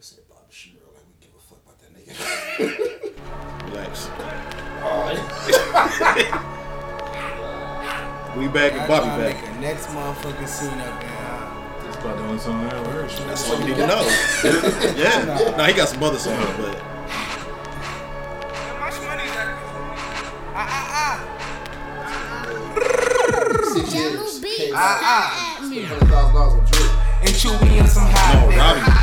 nigga said Bobby Shmurda like we give a fuck about that nigga. Relax. Alright. We back and Bobby back. Make a next motherfucking scene up there. That's about the only song I ever heard. That's what we need to know. yeah. No, he got some other songs, but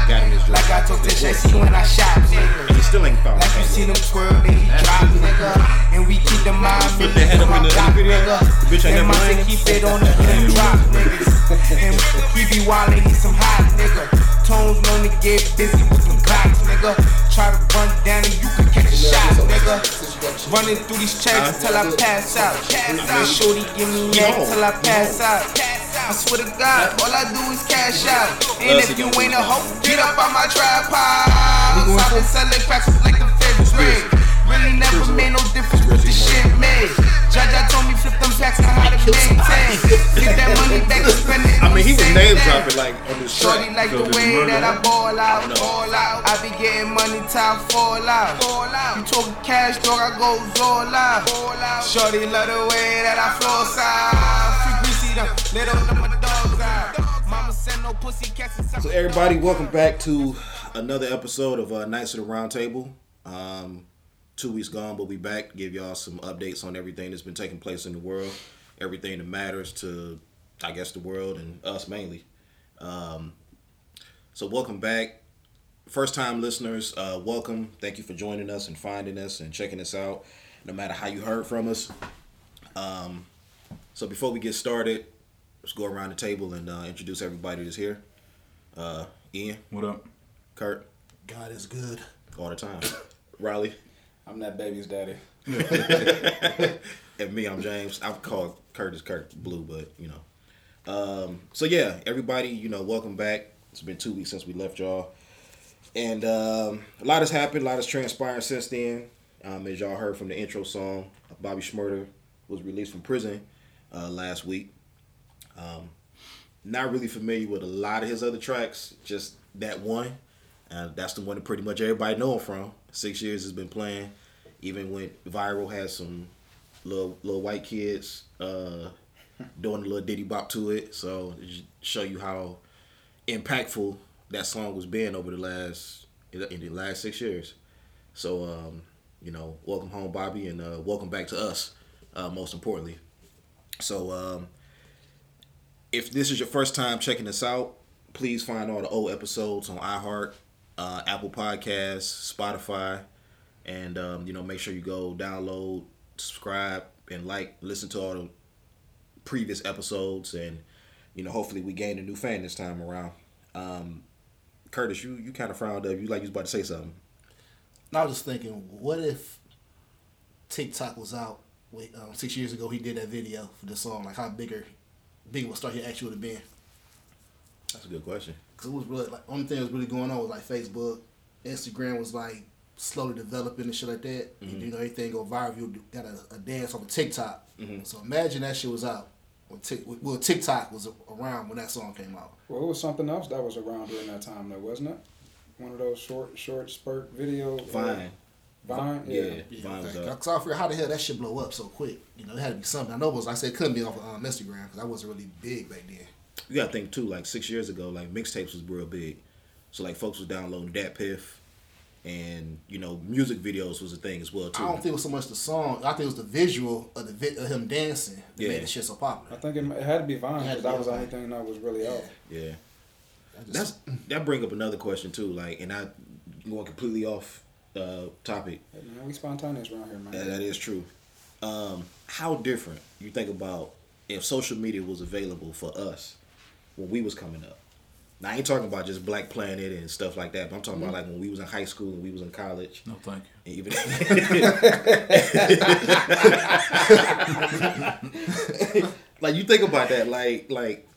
no, Robbie nigga. got him his Like I told Tish, I see when I shot nigga. And nigga. he still ain't found Like you it. see them twirl, then he drop nigga. And we keep the mind Flip that head up in the- in the video. The bitch ain't And never my lying. shit keep it on the hip drop niggas. And he be wildin', he some hot nigga. Tones known to get busy with some clocks nigga. Try to run down and you can catch a shot nigga. Running through these checks till I pass out. Pass out. Shorty give me neck till I pass out. I swear to God, all I do is cash out. And if you ain't a hoe, get up on my tripod. I've been selling cracks like the fifth grade. Really never made no difference with the shit made. Judge, I told me flip them packs and how to maintain. Get that money back and spend it. I mean, he was name dropping like on this Shorty like the way that I ball out, ball out. I be getting money, time fall out. Fall out. You talking cash, dog, I go all out. Shorty love the way that I flow out. So everybody, welcome back to another episode of uh, Nights of the Round Table. Um, two weeks gone, but we back to give y'all some updates on everything that's been taking place in the world, everything that matters to, I guess, the world and us mainly. Um, so welcome back, first time listeners. Uh, welcome. Thank you for joining us and finding us and checking us out. No matter how you heard from us. Um, so before we get started, let's go around the table and uh, introduce everybody that's here. Uh, Ian, What up? Kurt, God is good. all the time. Riley, I'm that baby's daddy. and me, I'm James. I've called Curtis Kurt Blue, but you know. Um, so yeah, everybody, you know, welcome back. It's been two weeks since we left y'all, and um, a lot has happened. A lot has transpired since then. Um, as y'all heard from the intro song, Bobby Shmurda was released from prison uh, last week. Um, not really familiar with a lot of his other tracks, just that one. Uh, that's the one that pretty much everybody know him from. Six years has been playing. Even went viral, had some little little white kids uh, doing a little diddy bop to it. So show you how impactful that song was being over the last in the last six years. So um, you know, welcome home, Bobby, and uh, welcome back to us. Uh, most importantly, so um, if this is your first time checking us out, please find all the old episodes on iHeart, uh, Apple Podcasts, Spotify, and um, you know make sure you go download, subscribe, and like, listen to all the previous episodes, and you know hopefully we gain a new fan this time around. Um, Curtis, you you kind of frowned up. You like you was about to say something. I was just thinking, what if TikTok was out wait, um, six years ago? He did that video for the song. Like how bigger, bigger would Start Here actually would have been? That's a good question. Cause it was really like only thing that was really going on was like Facebook, Instagram was like slowly developing and shit like that. And, you know everything go viral. You got a, a dance on TikTok. So imagine that shit was out when Tik well TikTok was around when that song came out. Well, it was something else that was around during that time, though, wasn't it? One of those short, short spurt videos. Vine. Vine, Yeah, yeah. Yeah, Vine was up. Cause I figured how the hell that shit blow up so quick. You know, it had to be something. I know it was like I said, it couldn't be off of um, Instagram because I wasn't really big back then. You gotta think too. Like six years ago, like mixtapes was real big, so like folks was downloading DatPiff, and you know music videos was a thing as well too. I don't think it was so much the song. I think it was the visual of the vi- of him dancing that Yeah. made the shit so popular. I think it, it had to be Vine It had to because that was the only thing that was really out. Yeah, just- that's that bring up another question too. Like, and I going completely off uh, topic. Hey, man, we spontaneous around here, man. That, that is true. Um, how different you think about if social media was available for us when we was coming up? Now I ain't talking about just Black Planet and stuff like that, but I'm talking about like when we was in high school and we was in college. No, thank you. And even like you think about that, like like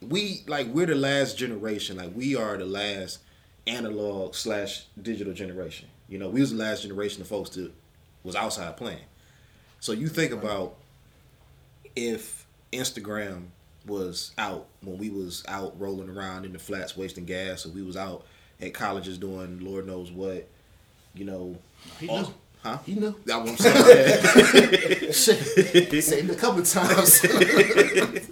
we like we're the last generation. Like we are the last analog slash digital generation. You know, we was the last generation of folks that was outside playing. So you think about if Instagram was out when we was out rolling around in the flats wasting gas, or we was out at colleges doing Lord knows what. You know, He all- knew. huh? He knew. That's what I'm saying. Shit. Said a couple times.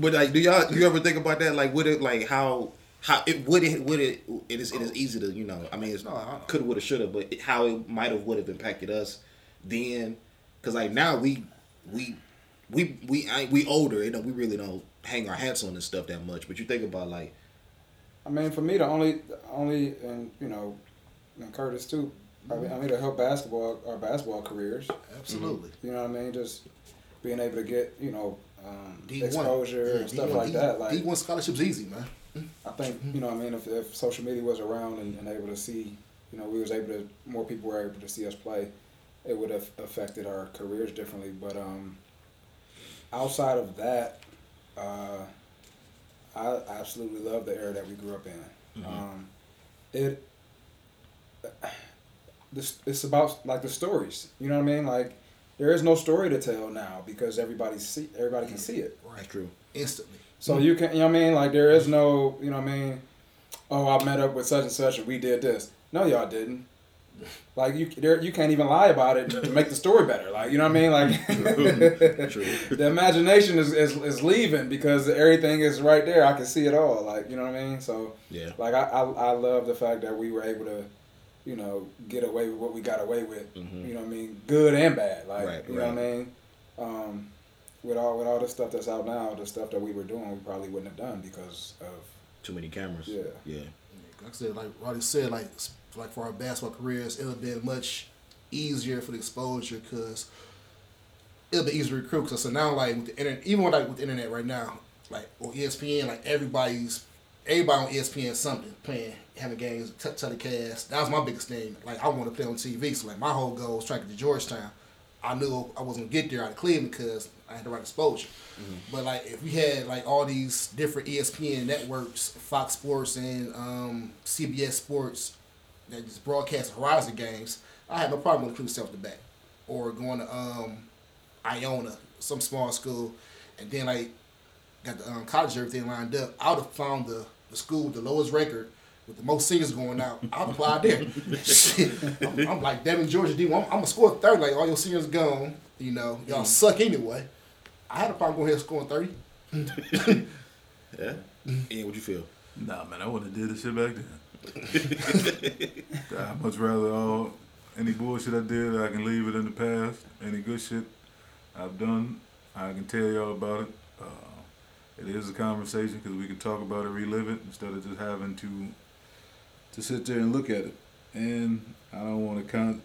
But like, do y'all you ever think about that? Like, would it like how how it would it would it it is it is easy to you know I mean it's No, I- coulda woulda shoulda but it, how it might have would have impacted us then because like now we we we we I, we older you know we really don't hang our hats on this stuff that much but you think about like I mean, for me, the only, only, and you know, and Curtis too. I mean, I mean, to help basketball, our basketball careers. Absolutely. You know what I mean? Just being able to get, you know, um, D1. exposure Yeah, and stuff D1 like that. Like, D1 scholarship's easy, man. I think, you know, I mean, if, if social media was around and, and able to see, you know, we was able to, more people were able to see us play, it would have affected our careers differently. But um, outside of that, uh, I absolutely love the era that we grew up in. Um, it, this, it's about like the stories. You know what I mean? Like there is no story to tell now because everybody see everybody can see it. that's true Instantly. So you can, you know what I mean? Like there is no, you know what I mean? Oh, I met up with such and such and we did this. No, y'all didn't. Like you, there, you can't even lie about it to make the story better. Like you know what I mean? Like True. the imagination is, is is leaving because everything is right there. I can see it all. Like you know what I mean? So yeah like I, I, I love the fact that we were able to, you know, get away with what we got away with. Mhm. You know what I mean? Good and bad. Like Right, you know what I mean? Um, with all with all the stuff that's out now, the stuff that we were doing, we probably wouldn't have done because of too many cameras Yeah. yeah Like I said, like Roddy said, like like for our basketball careers, it would have been much easier for the exposure because it would be easier to recruit. Cause so now, like with the internet, even with, like with the internet right now, like on ESPN, like everybody's everybody on ESPN something playing, having games, t- telecast. That was my biggest thing. Like I want to play on TV, so like my whole goal was trying to get to Georgetown. I knew I wasn't gonna get there out of Cleveland because I had the right exposure. But like if we had like all these different ESPN networks, Fox Sports and um, CBS Sports that just broadcast Horizon games, I had no problem with including self the back or going to um, Iona, some small school, and then like got the um, college everything lined up. I would have found the, the school with the lowest record. With the most seniors going out, I'd apply there. Shit, I'm, I'm like Devin Georgia D. I'm, I'm gonna score thirty. Like all your seniors gone, you know, y'all suck anyway. I had a problem going ahead and scoring thirty. yeah And what you feel Nah, man, I wouldn't have did this shit back then. I'd much rather all any bullshit I did, I can leave it in the past. Any good shit I've done, I can tell y'all about it. Uh, it is a conversation because we can talk about it, relive it, instead of just having to to sit there and look at it. And I don't want to con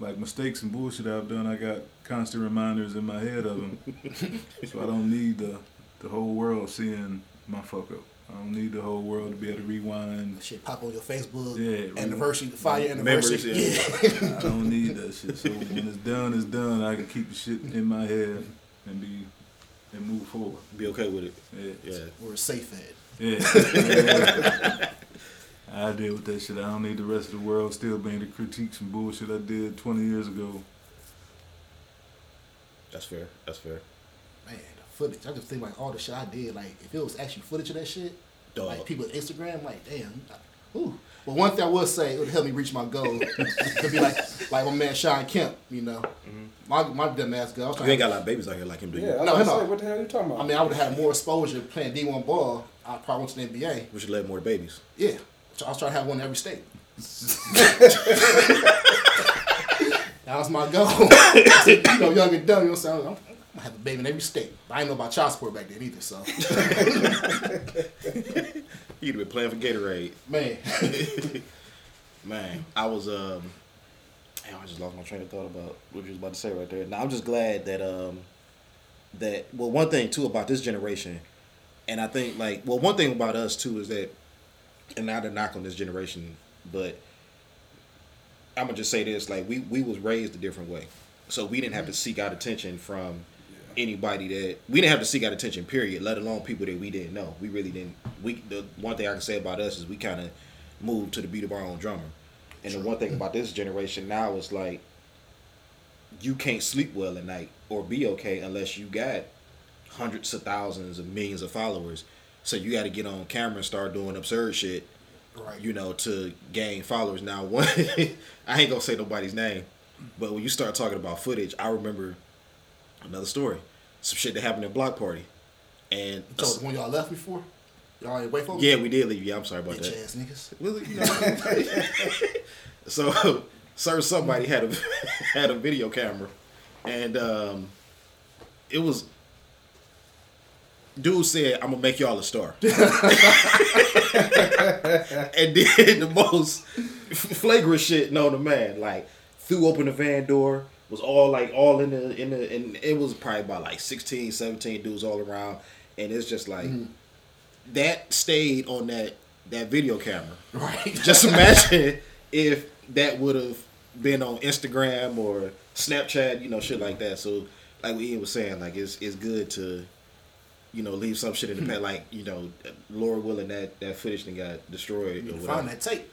like mistakes and bullshit I've done. I got constant reminders in my head of them, so I don't need the the whole world seeing my fuck up. I don't need the whole world to be able to rewind. Shit pop on your Facebook. Yeah, anniversary, fire anniversary. Memories, yeah. yeah. I don't need that shit. So when it's done, it's done. I can keep the shit in my head and be and move forward. be okay with it Yeah, yeah We're safe at. yeah. I deal with that shit. I don't need the rest of the world still being to critique some bullshit I did 20 years ago. that's fair that's fair Man, the footage. I just think like all the shit I did. Like if it was actually footage of that shit, Dog. like people on Instagram, like damn. Ooh. But one thing I will say, it would help me reach my goal. to be like like my man Shawn Kemp, you know. Mm-hmm. My my dumb ass girl. I you ain't got a lot of babies out here like him do you yeah. I No, was no. say, what the hell are you talking about? I mean, I would have had more exposure playing D one ball. I probably went to the NBA. we should let more babies Yeah, so I'll trying to have one in every state. that was my goal. you know, young and dumb. You know what I'm saying? I'm, I'm gonna have a baby in every state. I didn't know about child support back then either. So, you'd have been playing for Gatorade man, Man, I was um, damn, I just lost my train of thought about what you was about to say right there. Now I'm just glad that um, that well, one thing too about this generation, and I think like well, one thing about us too is that, and not to knock on this generation, but I'm gonna just say this: like we we was raised a different way, so we didn't have to seek out attention from anybody that we didn't have to seek out attention. Period. Let alone people that we didn't know. We really didn't. We the one thing I can say about us is we kind of moved to the beat of our own drummer. And the one thing about this generation now is like you can't sleep well at night or be okay unless you got hundreds of thousands of millions of followers. So you got to get on camera and start doing absurd shit Right. You know, to gain followers. Now, one, I ain't gonna say nobody's name, but when you start talking about footage, I remember another story, some shit that happened at Block Party, and So when y'all left before, y'all ain't wait for me. yeah, we did leave. Yeah, I'm sorry about Bitch that. ass niggas. You know, so, sir, somebody had a had a video camera, and um, it was. Dude said, "I'm gonna make y'all a star," and did the most flagrant shit known to man. Like threw open the van door, was all like all in the in the and it was probably about like 16, 17 dudes all around, and it's just like mm-hmm. that stayed on that that video camera. Right. Just imagine if that would have been on Instagram or Snapchat, you know, shit like that. So, like what Ian was saying, like it's it's good to, you know, leave some shit in the past. Like you know, Laura willing that that footage that got destroyed. You find that tape.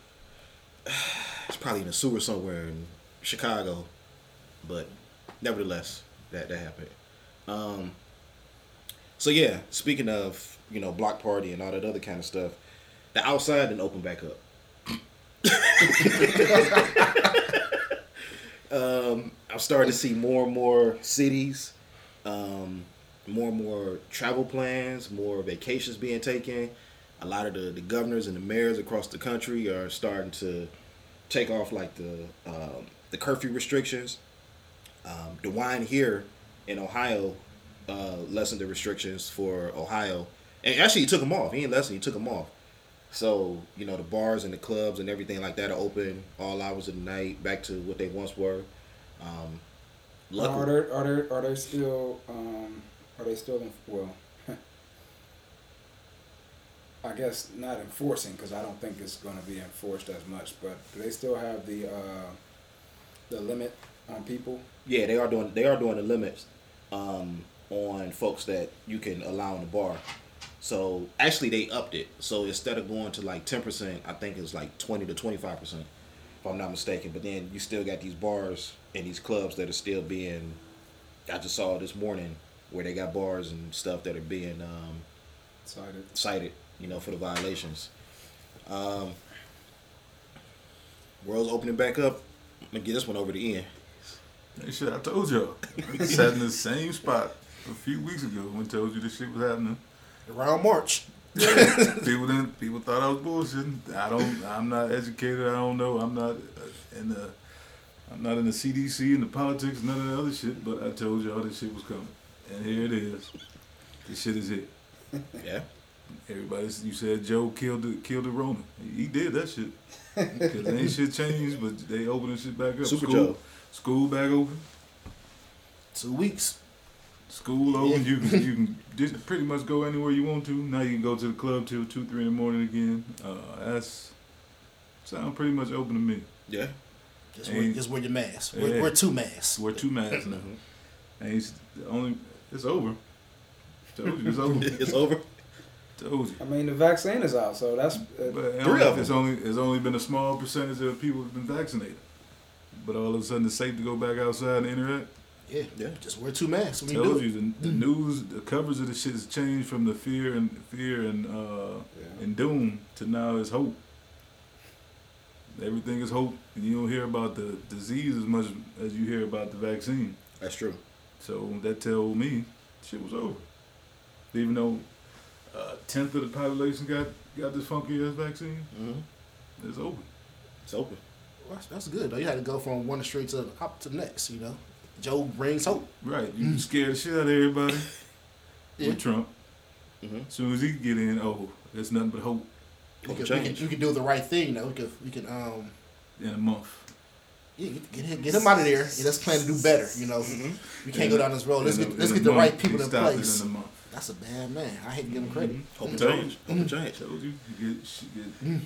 It's probably in a sewer somewhere in Chicago, but nevertheless, that that happened. Um. So yeah, speaking of you know block party and all that other kind of stuff, the outside didn't open back up. um, I'm starting to see more and more cities, um, more and more travel plans, more vacations being taken. A lot of the, the governors and the mayors across the country are starting to take off like the um, the curfew restrictions. Um, DeWine here in Ohio uh, lessened the restrictions for Ohio, and actually he took them off. He ain't lessened; he took them off. So you know the bars and the clubs and everything like that are open all hours of the night, back to what they once were. Um, Are luckily, there are there are they still um are they still in, well I guess not enforcing because I don't think it's going to be enforced as much but do they still have the uh the limit on people yeah, they are doing they are doing the limits um, on folks that you can allow in the bar. So actually, they upped it. So instead of going to like ten percent, I think it's like twenty to twenty five percent, if I'm not mistaken. But then you still got these bars and these clubs that are still being. I just saw this morning where they got bars and stuff that are being um, cited cited, you know, for the violations. Um, world's opening back up. I'm gonna get this one over to Ian. Hey, shit, I told y'all. We sat in the same spot a few weeks ago when I told you this shit was happening. Around March. people didn't. People thought I was bullshitting. I don't. I'm not educated. I don't know. I'm not uh, in the. I'm not in the CDC and the politics, none of the other shit. But I told y'all this shit was coming, and here it is. This shit is it. Yeah. Everybody, you said Joe killed the killed the Rona. He did that shit. Cause ain't shit changed, but they opening shit back up. Super school, Joe. school back open. Two weeks. School open. You can you can just pretty much go anywhere you want to. Now you can go to the club till two three in the morning again. Uh, that's sound pretty much open to me. Yeah. Just wear, just wear your mask. Wear, Yeah. wear two masks. Wear two masks now. And it's the only it's over. Told you it's over. it's over. Told you. I mean the vaccine is out so that's uh, But Three Three of it's only it's only been a small percentage of people have been vaccinated. But all of a sudden it's safe to go back outside and interact. Yeah. Yeah. Just wear two masks when you Told do you it. the, the news, the coverage of the shit has changed from the fear and fear and uh, Yeah. and doom to now is hope. Everything is hope, and you don't hear about the disease as much as you hear about the vaccine. That's true. So that told me shit was over. Even though a tenth of the population got got this funky ass vaccine, Mm-hmm. it's over. It's open. Well, that's, that's good though. You had to go from one street to the up to the next. You know, Joe brings hope. Right, you scared the shit out of everybody Yeah. with Trump. Mhm. As soon as he get in, oh, it's nothing but hope We Hope can, we, can, we can do the right thing. though. we can we can um in a month. Yeah get, get him get him out of there. Yeah, let's plan to do better. You know, mm-hmm. we can't go down this road. Let's In a- get let's get the month, right people in place. In month. That's a bad man. I hate to give him credit. Mm-hmm. Hope and Told change. Hope and change. Told you, you get, sh- get, mm.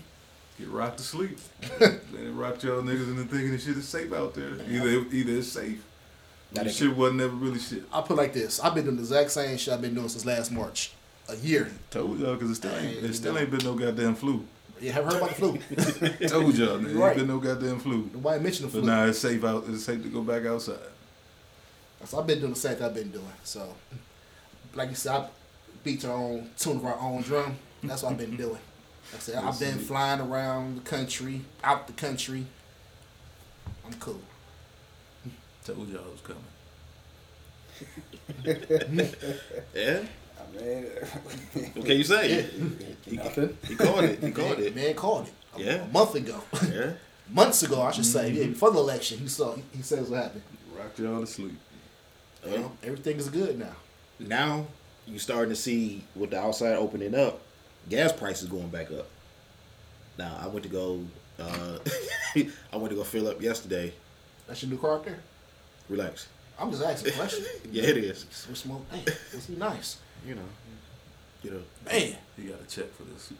get rocked to sleep. Let it rock y'all niggas into thinking the shit is safe out there. Either either it's safe, they shit wasn't never really shit. I'll put like this. I've been doing the exact same shit I've been doing since last March. A year. Told y'all, cause it still ain't, it still ain't been no goddamn flu. You haven't heard about the flu? Told y'all, man, Right. ain't been no goddamn flu. Nobody mentioned the But flu. now it's safe out. It's safe to go back outside. So I've been doing the same thing I've been doing. So, like you said, I beat to our own tune of our own drum. That's what I've been doing. Like I said, I've been flying around the country, out the country. I'm cool. Told y'all it was coming. Yeah. I mean, What can you say? nothing. He called it. He called it. man called it. A, Yeah. a month ago, Yeah. months ago, I should say. Yeah, before the election, he saw. He says what happened. Rocked y'all to sleep. Yeah. Well, everything is good now. Now you starting to see with the outside opening up, gas prices going back up. Now I went to go. Uh, I went to go fill up yesterday. That's your new car out there. Relax. I'm just asking a question. Yeah, it is. We're smoke. Hey, this be nice, You know. You know. man. You got to check for this.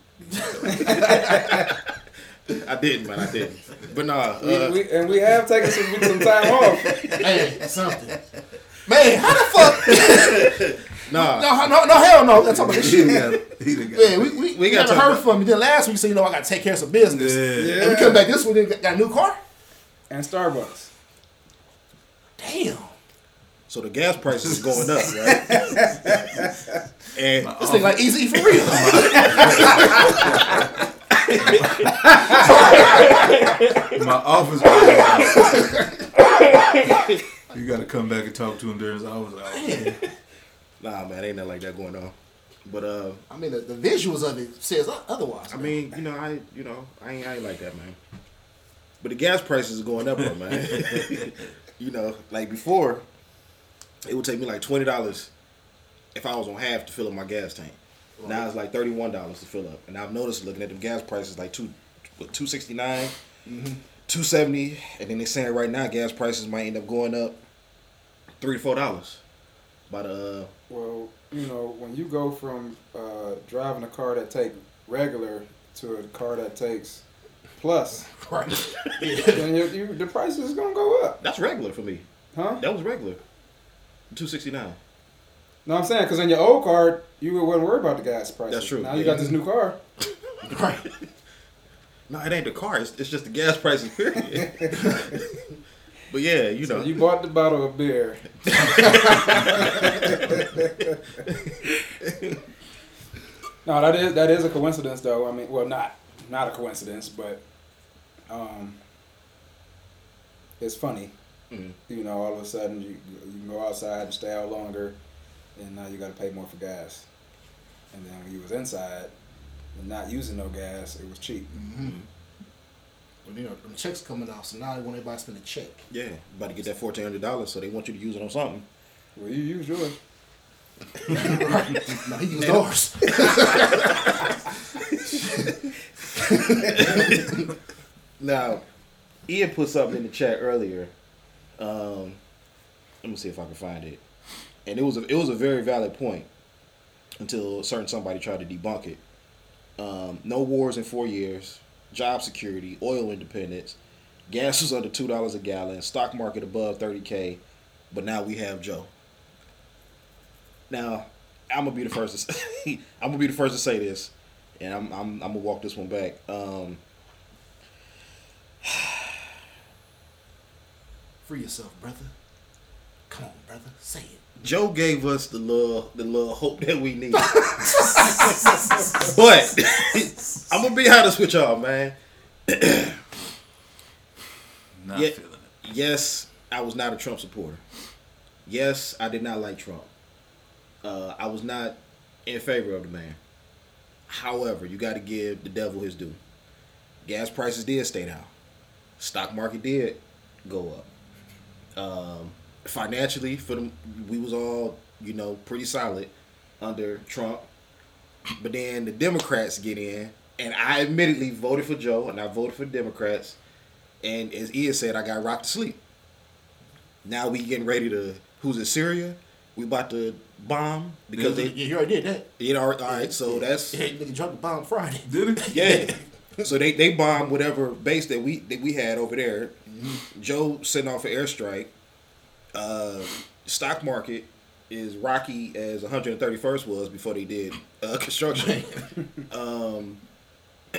I didn't, man. I didn't. But nah. We, Uh, we, and we have taken some, some time off. Hey, something. Man, how the fuck? nah. No, no, no, hell no. That's talking about this He shit. done got, he done got Man, we, we, We we gotta never talk heard about- from you. Then last week, so you know I got to take care of some business. Yeah. And we come back this week, and got a new car. And Starbucks. Damn. So the gas prices is going up, right? and This thing like easy for real. My office. you got to come back and talk to him during his office hours. nah, man, ain't nothing like that going on. But uh, I mean, the, the visuals of it says o- otherwise. I mean, you know, I, you know, I ain't, I ain't like that, man. But the gas prices is going up, though, man. you know, like before, it would take me like twenty dollars if I was on half to fill up my gas tank. Now it's like thirty one dollars to fill up, and I've noticed looking at them gas prices like two, two sixty nine, two seventy, and then they're saying right now gas prices might end up going up three to four dollars. By the uh, Well, you know, when you go from uh, driving a car that take regular to a car that takes plus, right. then the price is gonna go up, that's regular for me. huh? That was regular. Two sixty nine. No, I'm saying because in your old car you wasn't worried about the gas prices. That's true. Now you got this new car. right. No, it ain't the car. It's, it's just the gas prices. Period. but yeah, you So know. you bought the bottle of beer. no, that is that is a coincidence, though. I mean, well, not not a coincidence, but um, it's funny. Mhm. You know, all of a sudden you you can go outside and stay out longer, and now you got to pay more for gas. And then when you was inside and not using no gas, it was cheap. But, you know, them checks coming out, so now they want everybody to spend a check. yeah, about to get that fourteen hundred dollars, so they want you to use it on something. Well, you use yours. right. No, he used ours. Now, Ian put something in the chat earlier. Um, let me see if I can find it. And it was a, it was a very valid point until a certain somebody tried to debunk it. Um, no wars in four years, job security, oil independence, gas was under two dollars a gallon, stock market above thirty k, but now we have Joe. Now, I'm gonna be the first to say, I'm gonna be the first to say this, and I'm I'm, I'm gonna walk this one back. Um, Free yourself, brother. Come on, brother. Say it. Joe gave us the little the little hope that we need. but I'm gonna be honest with y'all, man. Not Yeah. feeling it. Yes, I was not a Trump supporter. Yes, I did not like Trump. Uh, I was not in favor of the man. However, you got to give the devil his due. Gas prices did stay down. Stock market did go up. Um, financially, for them, we was all you know pretty solid under Trump. But then the Democrats get in, and I admittedly voted for Joe, and I voted for Democrats. And as Ian said, I got rocked to sleep. Now we getting ready to. Who's in Syria? We about to bomb because yeah, they. you already did that. You know, all right. So that's Yeah, nigga dropped the bomb Friday. Did it? yeah. So they they bombed whatever base that we that we had over there. Joe sent off an airstrike. Uh, stock market is rocky as 131st was before they did uh, construction. um,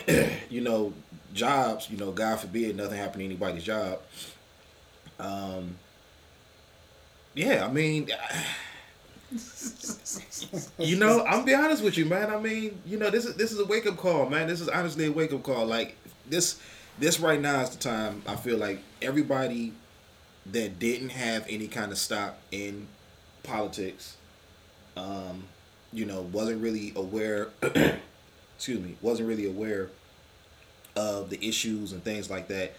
you know, jobs. You know, God forbid nothing happened to anybody's job. Um, yeah, I mean, you know, I'm be honest with you, man. I mean, you know, this is this is a wake up call, man. This is honestly a wake up call. Like this, this right now is the time. I feel like everybody that didn't have any kind of stock in politics, um, you know, wasn't really aware. excuse me, wasn't really aware of the issues and things like that.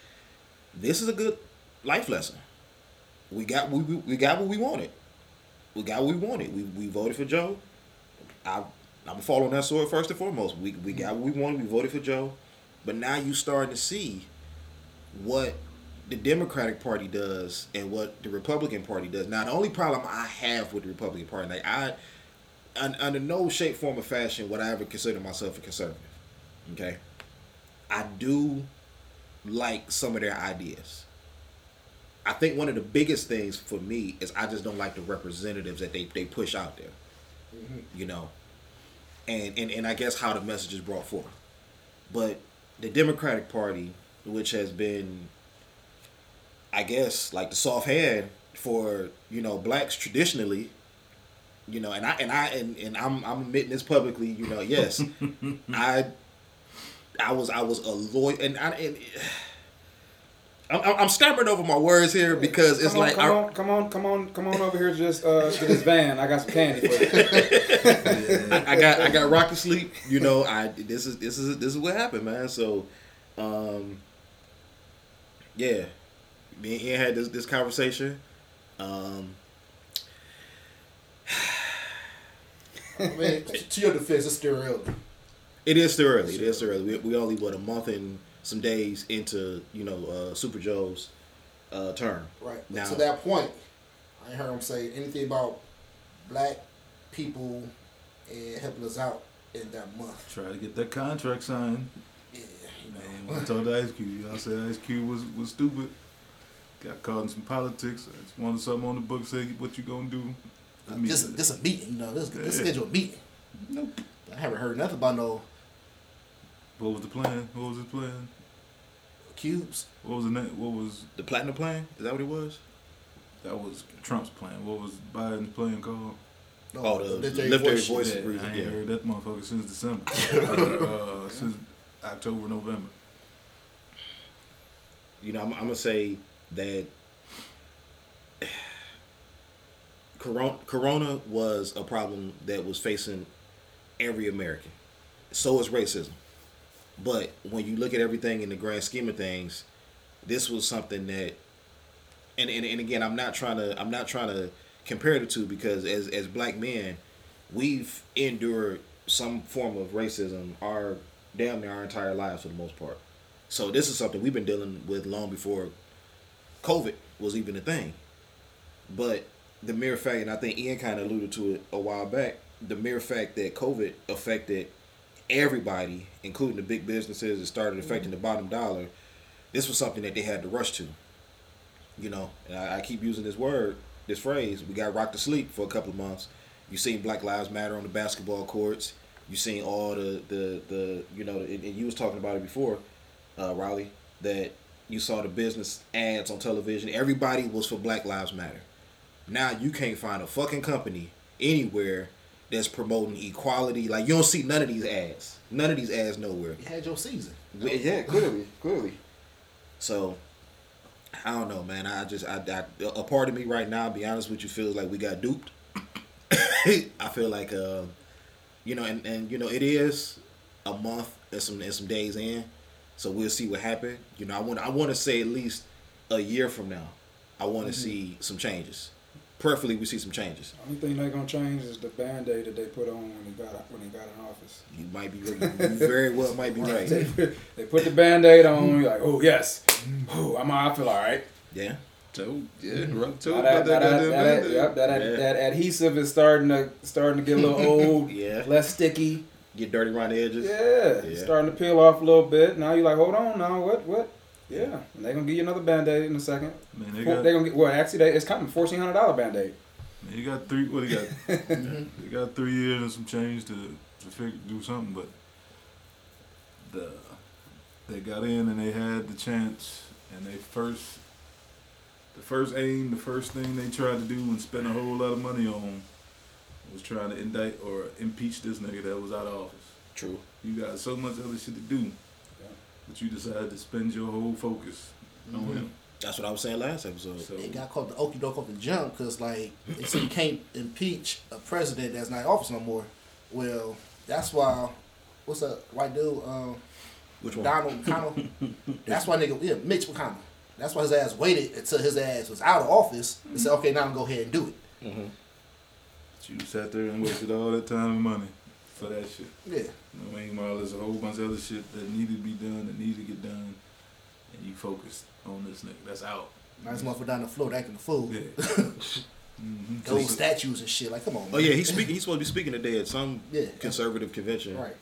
This is a good life lesson. We got we, we got what we wanted. We got what we wanted. We, we voted for Joe. I I'm following that sword first and foremost. We we got what we wanted. We voted for Joe, but now you starting to see what the Democratic Party does and what the Republican Party does. Now the only problem I have with the Republican Party, like I, un, under no shape, form, or fashion would I ever consider myself a conservative. Okay, I do like some of their ideas. I think one of the biggest things for me is I just don't like the representatives that they, they push out there. Mm-hmm. You know. And, and and I guess how the message is brought forth. But the Democratic Party, which has been I guess like the soft hand for, you know, blacks traditionally, you know, and I and I and, and I'm I'm admitting this publicly, you know, yes. I I was I was a lawyer and I and I'm, I'm stammering over my words here because it's come on, like come I, on, come on, come on, come on over here. Just uh, to this van. I got some candy for you. I, I got I got rocket sleep. You know, I this is this is this is what happened, man. So, um, yeah, me and Ian had this this conversation. Um, I mean, to your defense, it's still early. it is still early. It is still early. We, we only what a month and some days into you know uh, Super Joe's uh, term. Right. Now- to that point, I ain't heard him say anything about black people and helping us out in that month. Try to get that contract signed. Yeah, You know, I told Ice Cube, you know, I said Ice Cube was, was stupid. Got caught in some politics. I just wanted something on the book say what you gonna do. I mean, this this a meeting, you know. This this Yeah. schedule a meeting. Nope. I haven't heard nothing about no what was the plan? What was his plan? Cubes. What was the name? What was The platinum plan is that what it was? that was Trump's plan? What was Biden's plan called? No, Oh, the legendary legendary voice voice. shit. Voices I ain't breathing, yeah. heard that motherfucker since December. uh, since October, November. you know, I'm, I'm gonna say that Corona, Corona was a problem that was facing every American. So is racism. But when you look at everything in the grand scheme of things, this was something that, and, and, and again, I'm not trying to I'm not trying to compare the two because as as black men, we've endured some form of racism our damn near our entire lives for the most part. So this is something we've been dealing with long before COVID was even a thing. But the mere fact, and I think Ian kind of alluded to it a while back, the mere fact that COVID affected everybody, including the big businesses, it started affecting the bottom dollar. This was something that they had to rush to. You know, and I, I keep using this word, this phrase. We got rocked to sleep for a couple of months. You seen Black Lives Matter on the basketball courts. You seen all the the the you know, and, and you was talking about it before, uh, Riley, that you saw the business ads on television. Everybody was for Black Lives Matter. Now you can't find a fucking company anywhere that's promoting equality. Like you don't see none of these ads. None of these ads nowhere. You had your season. Yeah, clearly, clearly. So, I don't know, man. I just, I, I, a part of me right now, be honest with you, feels like we got duped. I feel like, uh, you know, and, and you know, it is a month and some and some days in, so we'll see what happens. You know, I want, I want to say at least a year from now, I want to see some changes. Preferably, we see some changes. Only thing they're gonna change is the band aid that they put on when he got when he got in office. You might be, you very well might be right. They put, they put the band aid on. You're like, oh yes, oh I'm I feel all right. Yeah. Told, yeah, mm-hmm. rub told Now that, that that, goddamn that, that, Band-Aid. yep, that, Yeah. that adhesive is starting to starting to get a little old, Yeah. less sticky. Get dirty around the edges. Yeah, Yeah. starting to peel off a little bit. Now you're like, hold on, now what, what? Yeah, and they gonna give you another band aid in a second. Man, they got, gonna get well. Actually, they, it's coming fourteen hundred dollar band aid. man, you got three. What do you got? they got three years and some change to to figure, do something, but the they got in and they had the chance, and they first the first aim, the first thing they tried to do and spend a whole lot of money on was trying to indict or impeach this nigga that was out of office. True. You got so much other shit to do, but you decided to spend your whole focus on him. That's what I was saying last episode. So It got called the okey doke off the jump because, like, they said you can't impeach a president that's not in office no more. Well, that's why, what's that white dude, um, Which one? Donald McConnell? that's why nigga, yeah, Mitch McConnell. That's why his ass waited until his ass was out of office and said, okay, now I'm gonna go ahead and do it. Mm-hmm. you sat there and wasted all that time and money for that shit. Yeah. You know, meanwhile, there's a whole bunch of other shit that needed to be done, that needed to get done, and you focused on this nigga. That's out. Nice motherfucker down the floor acting a fool. Yeah. mm-hmm. Gold statues and shit. Like, come on. Man. Oh yeah, he's speaking. He's supposed to be speaking today at some Yeah. conservative convention. Right.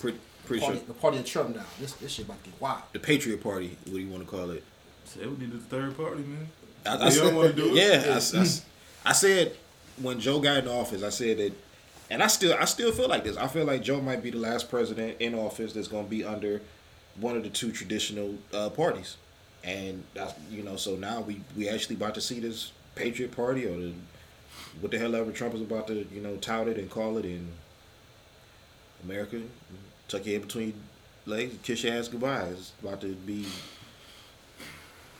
Pretty, pretty Party, sure The party of Trump now. This, this shit about to get wild. the Patriot Party. What do you want to call it? Say we needed the third party, man. I, They don't wanna do it? Yeah, I, I- I said when Joe got in office, I said that, and I still I still feel like this. I feel like Joe might be the last president in office that's going to be under one of the two traditional uh, parties, and that's you know. So now we we actually about to see this Patriot Party or the what the hell ever Trump is about to you know tout it and call it in America. Tuck your head between legs, kiss your ass goodbye. It's about to be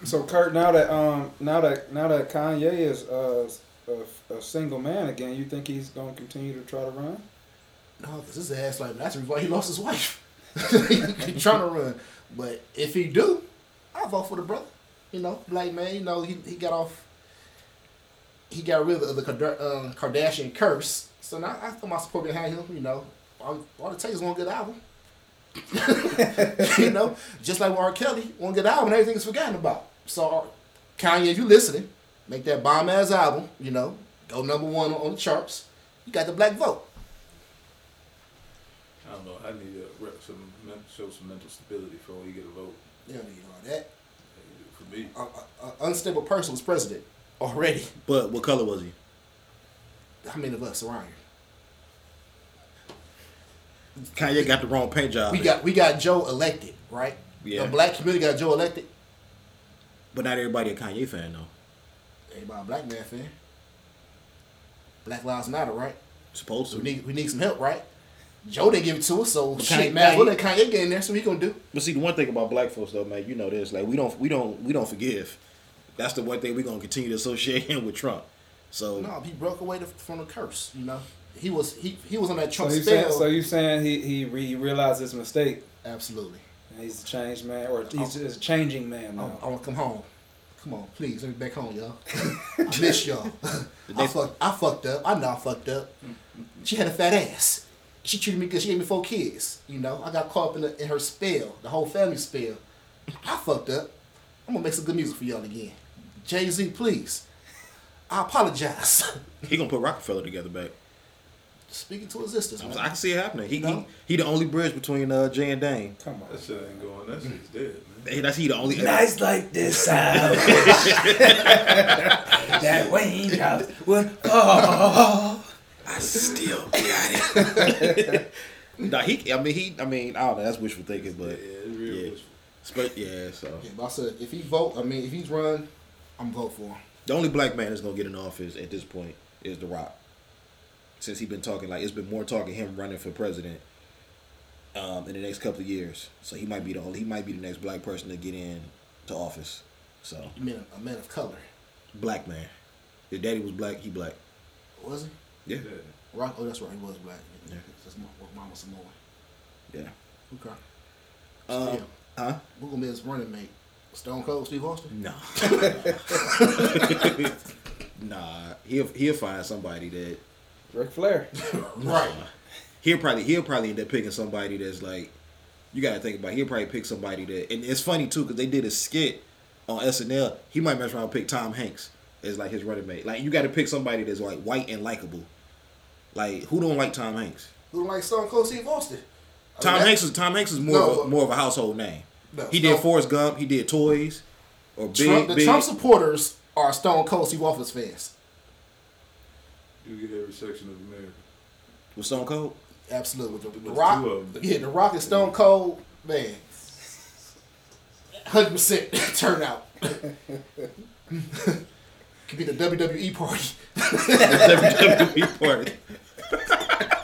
So Kurt, now that um, now that now that Kanye is uh, a, a single man again, you think he's gonna continue to try to run? No, because his ass like that's why he lost his wife. he trying to run, but if he do, I'll vote for the brother. You know, black man. You know, he he got off. He got rid of the uh, Kardashian curse, so now I put my support behind him. You know, all, all it takes is one good album. you know, just like with R. Kelly, one good album, everything is forgotten about. So, Kanye, if you listening, make that bomb ass album. You know, go number one on, on the charts. You got the black vote. I don't know. I need to rep some show some mental stability before you get a vote. You don't need all that. For me, A, a, a unstable person was president already. But what color was he? How many of us around here? Kanye got the wrong paint job. We got we got Joe elected, right? Yeah. The black community got Joe elected. But not everybody a Kanye fan though. Everybody a black man fan. Black Lives Matter, right? Supposed to. we need we need some help, right? Joe didn't give it to us, so But shit, Kanye- man. What let Kanye get in there? So we gonna do? But see, the one thing about black folks though, man, you know this, like we don't, we don't, we don't forgive. That's the one thing we're gonna continue to associate him with Trump. So No, he broke away the, from the curse. You know, he was he he was on that So Trump you spell. saying so you saying he he, re- he realized his mistake Absolutely. and he's a changed man or he's just a changing man I, now. I want to come home. Come on, please, let me back home, y'all. I miss y'all. I, fucked, I fucked up. I know I fucked up. She had a fat ass. She treated me good. She gave me four kids. You know, I got caught up in, the, in her spell, the whole family spell. I fucked up. I'm gonna make some good music for y'all again. Jay Z, please. I apologize. he gonna put Roc-A-Fella together back. Speaking to existence, I can see it happening. He, No. he he the only bridge between uh, Jay and Dame. Come on. that shit ain't going. That shit's dead, man. Hey, That's he the only. Nights like this, I wish that Wayne House would fall. I still got it. nah, he. I mean, he. I mean, I don't know. That's wishful thinking, but Yeah, it's real. yeah. wishful. But yeah, so Yeah, but I said if he vote, I mean if he's run, I'm vote for him. the only black man that's gonna get in office at this point is The Rock. Since he's been talking like it's been more talking him running for president um, in the next couple of years. So he might be the only. He might be the next black person to get in to office. So You mean a, man of color? black man. His daddy was black. He black. Was he? Yeah. Yeah. Rock? Oh, that's right. He was black. Yeah. That's my, Mama. Yeah. Okay. Um, Yeah. huh? Google me his running mate. Stone Cold Steve Austin. No. nah. He'll he'll find somebody that Ric Flair. Right. he'll probably he'll probably end up picking somebody that's like you got to think about. It. He'll probably pick somebody that and it's funny too because they did a skit on SNL. He might mess around and pick Tom Hanks as like his running mate. Like you got to pick somebody that's like white and likable. Like who don't like Tom Hanks? Who don't like Stone Cold Steve Austin? I Tom mean, Hanks is Tom Hanks is more No, of a, more of a household name. No, he did Stone- Forrest Gump. He did Toys or Big Trump, the Big. Trump supporters are Stone Cold Steve Austin fans. You get every section of America. with Stone Cold. Absolutely. The, the Rock, two of 'em. yeah, the Rock and Stone Cold, man, hundred percent turnout. Could be the WWE party. The WWE party.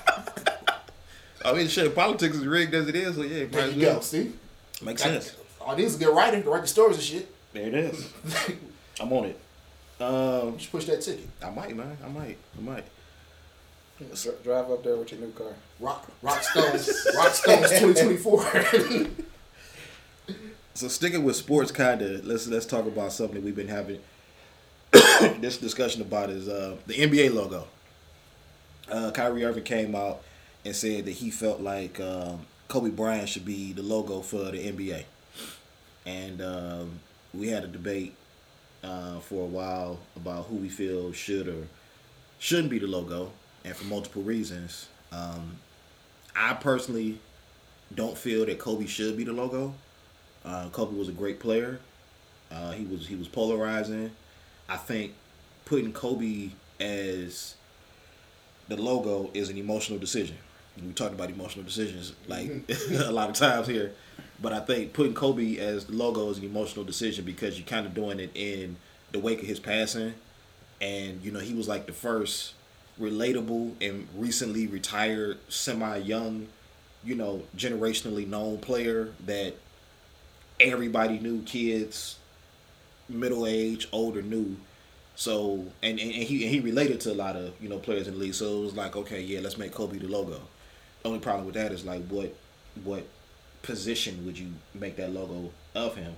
I mean, shit, politics is rigged as it is, so yeah, might There as you well. go. See, Makes sense. all these is good writing to write the stories and shit. There it is. I'm on it. Um, You should push that ticket. I might, man. I might. I might. Dri- Drive up there with your new car. Rock, Rock Stones, Rock Stones, twenty twenty four. So sticking with sports, kind of let's let's talk about something we've been having this discussion about is uh, the NBA logo. Uh, Kyrie Irving came out and said that he felt like um, Kobe Bryant should be the logo for the NBA, and um, we had a debate uh, for a while about who we feel should or shouldn't be the logo, and for multiple reasons. Um, I personally don't feel that Kobe should be the logo. Uh, Kobe was a great player. Uh, he was he was polarizing. I think putting Kobe as the logo is an emotional decision. We talked about emotional decisions like a lot of times here, but I think putting Kobe as the logo is an emotional decision because you're kind of doing it in the wake of his passing, and you know he was like the first relatable and recently retired semi young, you know, generationally known player that everybody knew, kids, middle age, older knew. So and, and, and he and he related to a lot of you know players in the league. So it was like, okay, yeah, let's make Kobe the logo. Only problem with that is like what what position would you make that logo of him?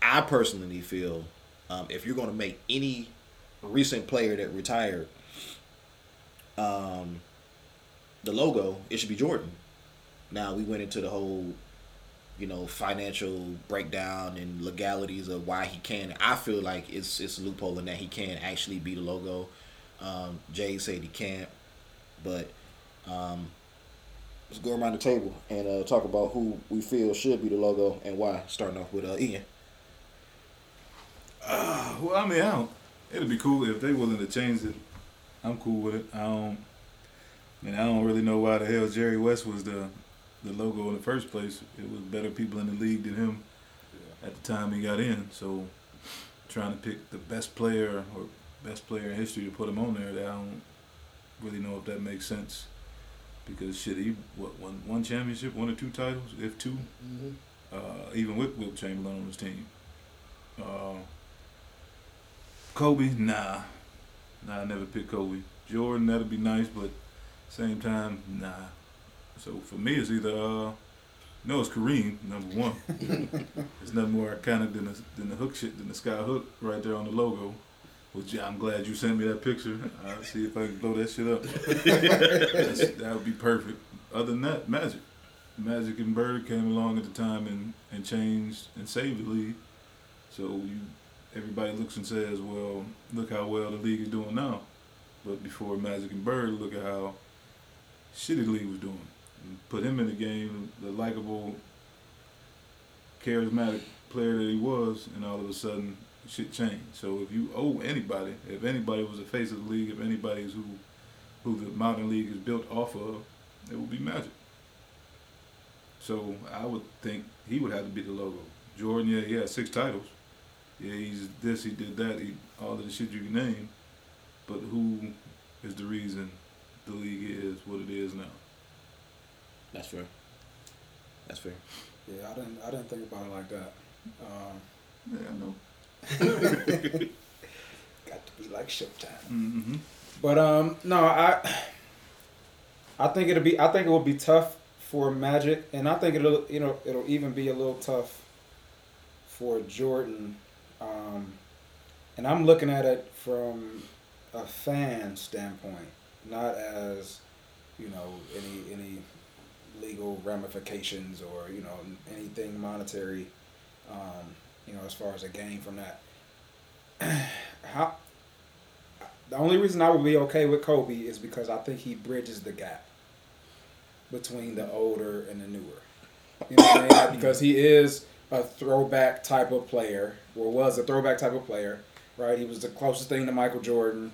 I personally feel um, if you're going to make any recent player that retired um, the logo, it should be Jordan. Now we went into the whole you know financial breakdown and legalities of why he can. I feel like it's it's a loophole in that he can't actually be the logo. Um, Jay said he can't, but um, let's go around the table and uh, talk about who we feel should be the logo and why. Starting off with uh, Ian. Well, I mean, I don't. It'd be cool if they willing to change it. I'm cool with it. I don't. I mean, I don't really know why the hell Jerry West was the the logo in the first place. It was better people in the league than him at the time he got in. So trying to pick the best player or best player in history to put him on there, I don't really know if that makes sense. Because shit, he what won one championship, one or two titles, if 2 uh, even with Wilt Chamberlain on his team. Uh, Kobe, nah, nah, I never picked Kobe. Jordan, that'd be nice, but same time, nah. So for me, it's either uh, no, it's Kareem number one. There's nothing more iconic than the, than the hook shit, than the sky hook right there on the logo. Which I'm glad you sent me that picture. I'll see if I can blow that shit up. That would be perfect. Other than that, Magic. Magic and Bird came along at the time and, and changed and saved the league. So you, everybody looks and says, well, look how well the league is doing now. But before Magic and Bird, look at how shitty the league was doing. And put him in the game, the likable, charismatic player that he was, and all of a sudden shit changed. So if you owe anybody, if anybody was the face of the league, if anybody is who who the modern league is built off of, it would be Magic. So I would think he would have to be the logo. Jordan, yeah, he had six titles. Yeah, he's this, he did that, he all of the shit you can name. But who is the reason the league is what it is now? That's fair. That's fair. Yeah, I didn't. I didn't think about it like that. Um, Yeah, I know. got to be like Showtime. Mm-hmm. But um, no, I I think it'll be I think it will be tough for Magic, and I think it'll you know it'll even be a little tough for Jordan. Um, and I'm looking at it from a fan standpoint, not as you know any any legal ramifications or you know anything monetary. Um, you know, as far as a gain from that. How the only reason I would be okay with Kobe is because I think he bridges the gap between the older and the newer. You know what I mean? Because he is a throwback type of player, or was a throwback type of player, right? He was the closest thing to Michael Jordan.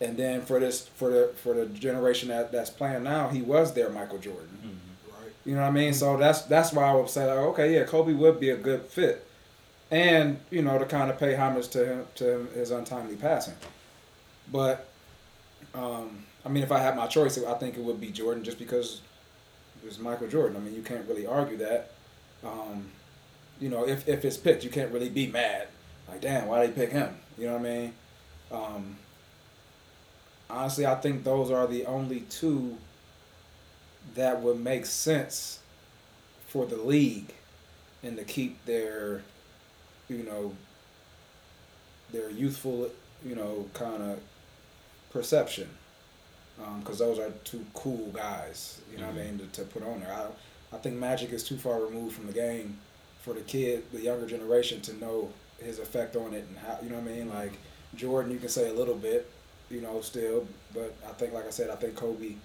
And then for this for the for the generation that, that's playing now, he was their Michael Jordan. Right. You know what I mean? So that's that's why I would say like, okay, yeah, Kobe would be a good fit, and you know to kind of pay homage to him to his untimely passing. But um, I mean, if I had my choice, I think it would be Jordan, just because it was Michael Jordan. I mean, you can't really argue that. Um, you know, if, if it's picked, you can't really be mad. Like, damn, why they pick him? You know what I mean? Um, honestly, I think those are the only two that would make sense for the league and to keep their, you know, their youthful, you know, kind of perception. Um, because those are two cool guys, you know what I mm-hmm. mean, to, to put on there. I, I think Magic is too far removed from the game for the kid, the younger generation, to know his effect on it and how, you know what I mean? Mm-hmm. Like, Jordan, you can say a little bit, you know, still, but I think, like I said, I think Kobe,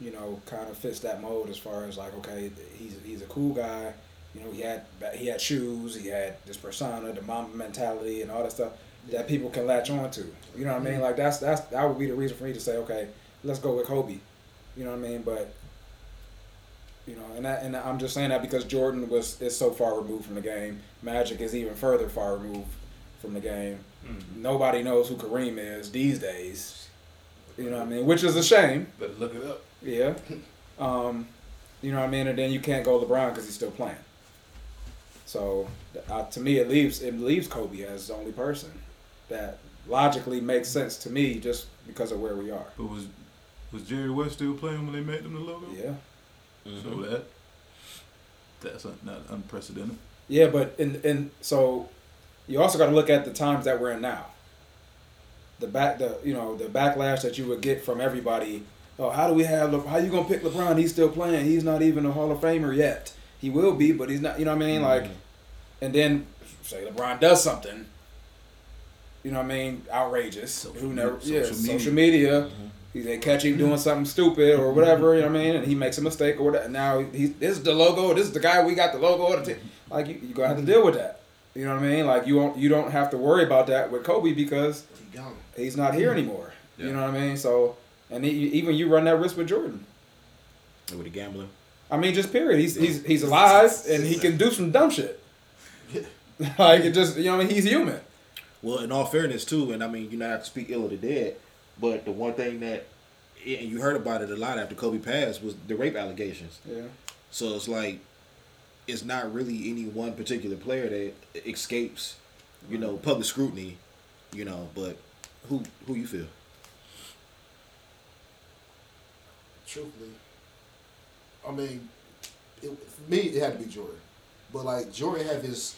you know, kind of fits that mold as far as like, okay, he's he's a cool guy. You know, he had he had shoes, he had this persona, the Mamba mentality, and all that stuff that people can latch on to. You know what I mean? Like that's that's that would be the reason for me to say, okay, let's go with Kobe. You know what I mean? But you know, and that, and I'm just saying that because Jordan was is so far removed from the game. Magic is even further far removed from the game. Mm-hmm. Nobody knows who Kareem is these days. You know what I mean? Which is a shame. But look it up. Yeah. Um, you know what I mean? And then you can't go LeBron because he's still playing. So uh, to me, it leaves it leaves Kobe as the only person that logically makes sense to me just because of where we are. But was was Jerry West still playing when they made them the logo? Yeah. So that that's un- not unprecedented. Yeah, but and and so you also got to look at the times that we're in now. The back, the you know the backlash that you would get from everybody. Oh, how do we have? Le- How you gonna pick LeBron? He's still playing. He's not even a Hall of Famer yet. He will be, but he's not. You know what I mean? Like, and then say LeBron does something. You know what I mean? Outrageous. Social Who never? yeah, social media. social media. He- They catch him doing something stupid or whatever, you know what I mean? And he makes a mistake or whatever. Now he's this is the logo. This is the guy we got the logo. Of the t-. Mm-hmm. Like you, you gonna have to deal with that. You know what I mean? Like you won't you don't have to worry about that with Kobe because he's not here anymore. You know what I mean? So and he, even you run that risk with Jordan. with the gambling. I mean, just period. He's he's he's alive and he can do some dumb shit. like it just you know what I mean? He's human. Well, in all fairness too, and I mean you not have to speak ill of the dead, but the one thing that and you heard about it a lot after Kobe passed was the rape allegations. Yeah. So it's like it's not really any one particular player that escapes, you know, public scrutiny, you know, but who who you feel? Truthfully, I mean, it, for me, it had to be Jordan. But like Jordan had his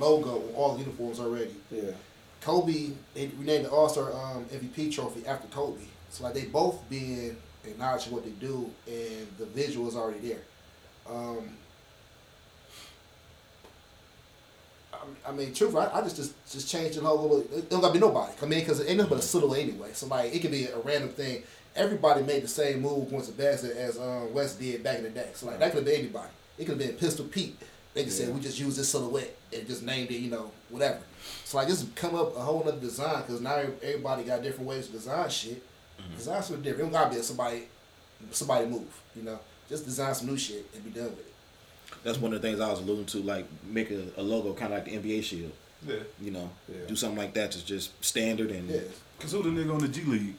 logo on all the uniforms already. Yeah. Kobe, they renamed the All Star um, MVP trophy after Kobe. So like they both being acknowledged what they do, and the visual is already there. Um, I, I mean, truthfully, I, I just just just changed the whole. Little, it don't gotta be nobody. I mean, because it ain't nothing but a silhouette anyway. So like, it could be a random thing. Everybody made the same move once a basket as um, West did back in the day. So like, that could have been anybody. It could have been Pistol Pete. They just said we just use this silhouette and just named it, you know, whatever. So like, this come up a whole other design because now everybody got different ways to design shit. Mm-hmm. Design something different. It don't gotta be a somebody, somebody move. You know, just design some new shit and be done with it. That's one of the things I was alluding to, like make a, a logo kind of like the NBA shield. Yeah. You know, Yeah. do something like that to just standard and Yeah, Cause who the nigga on the G League?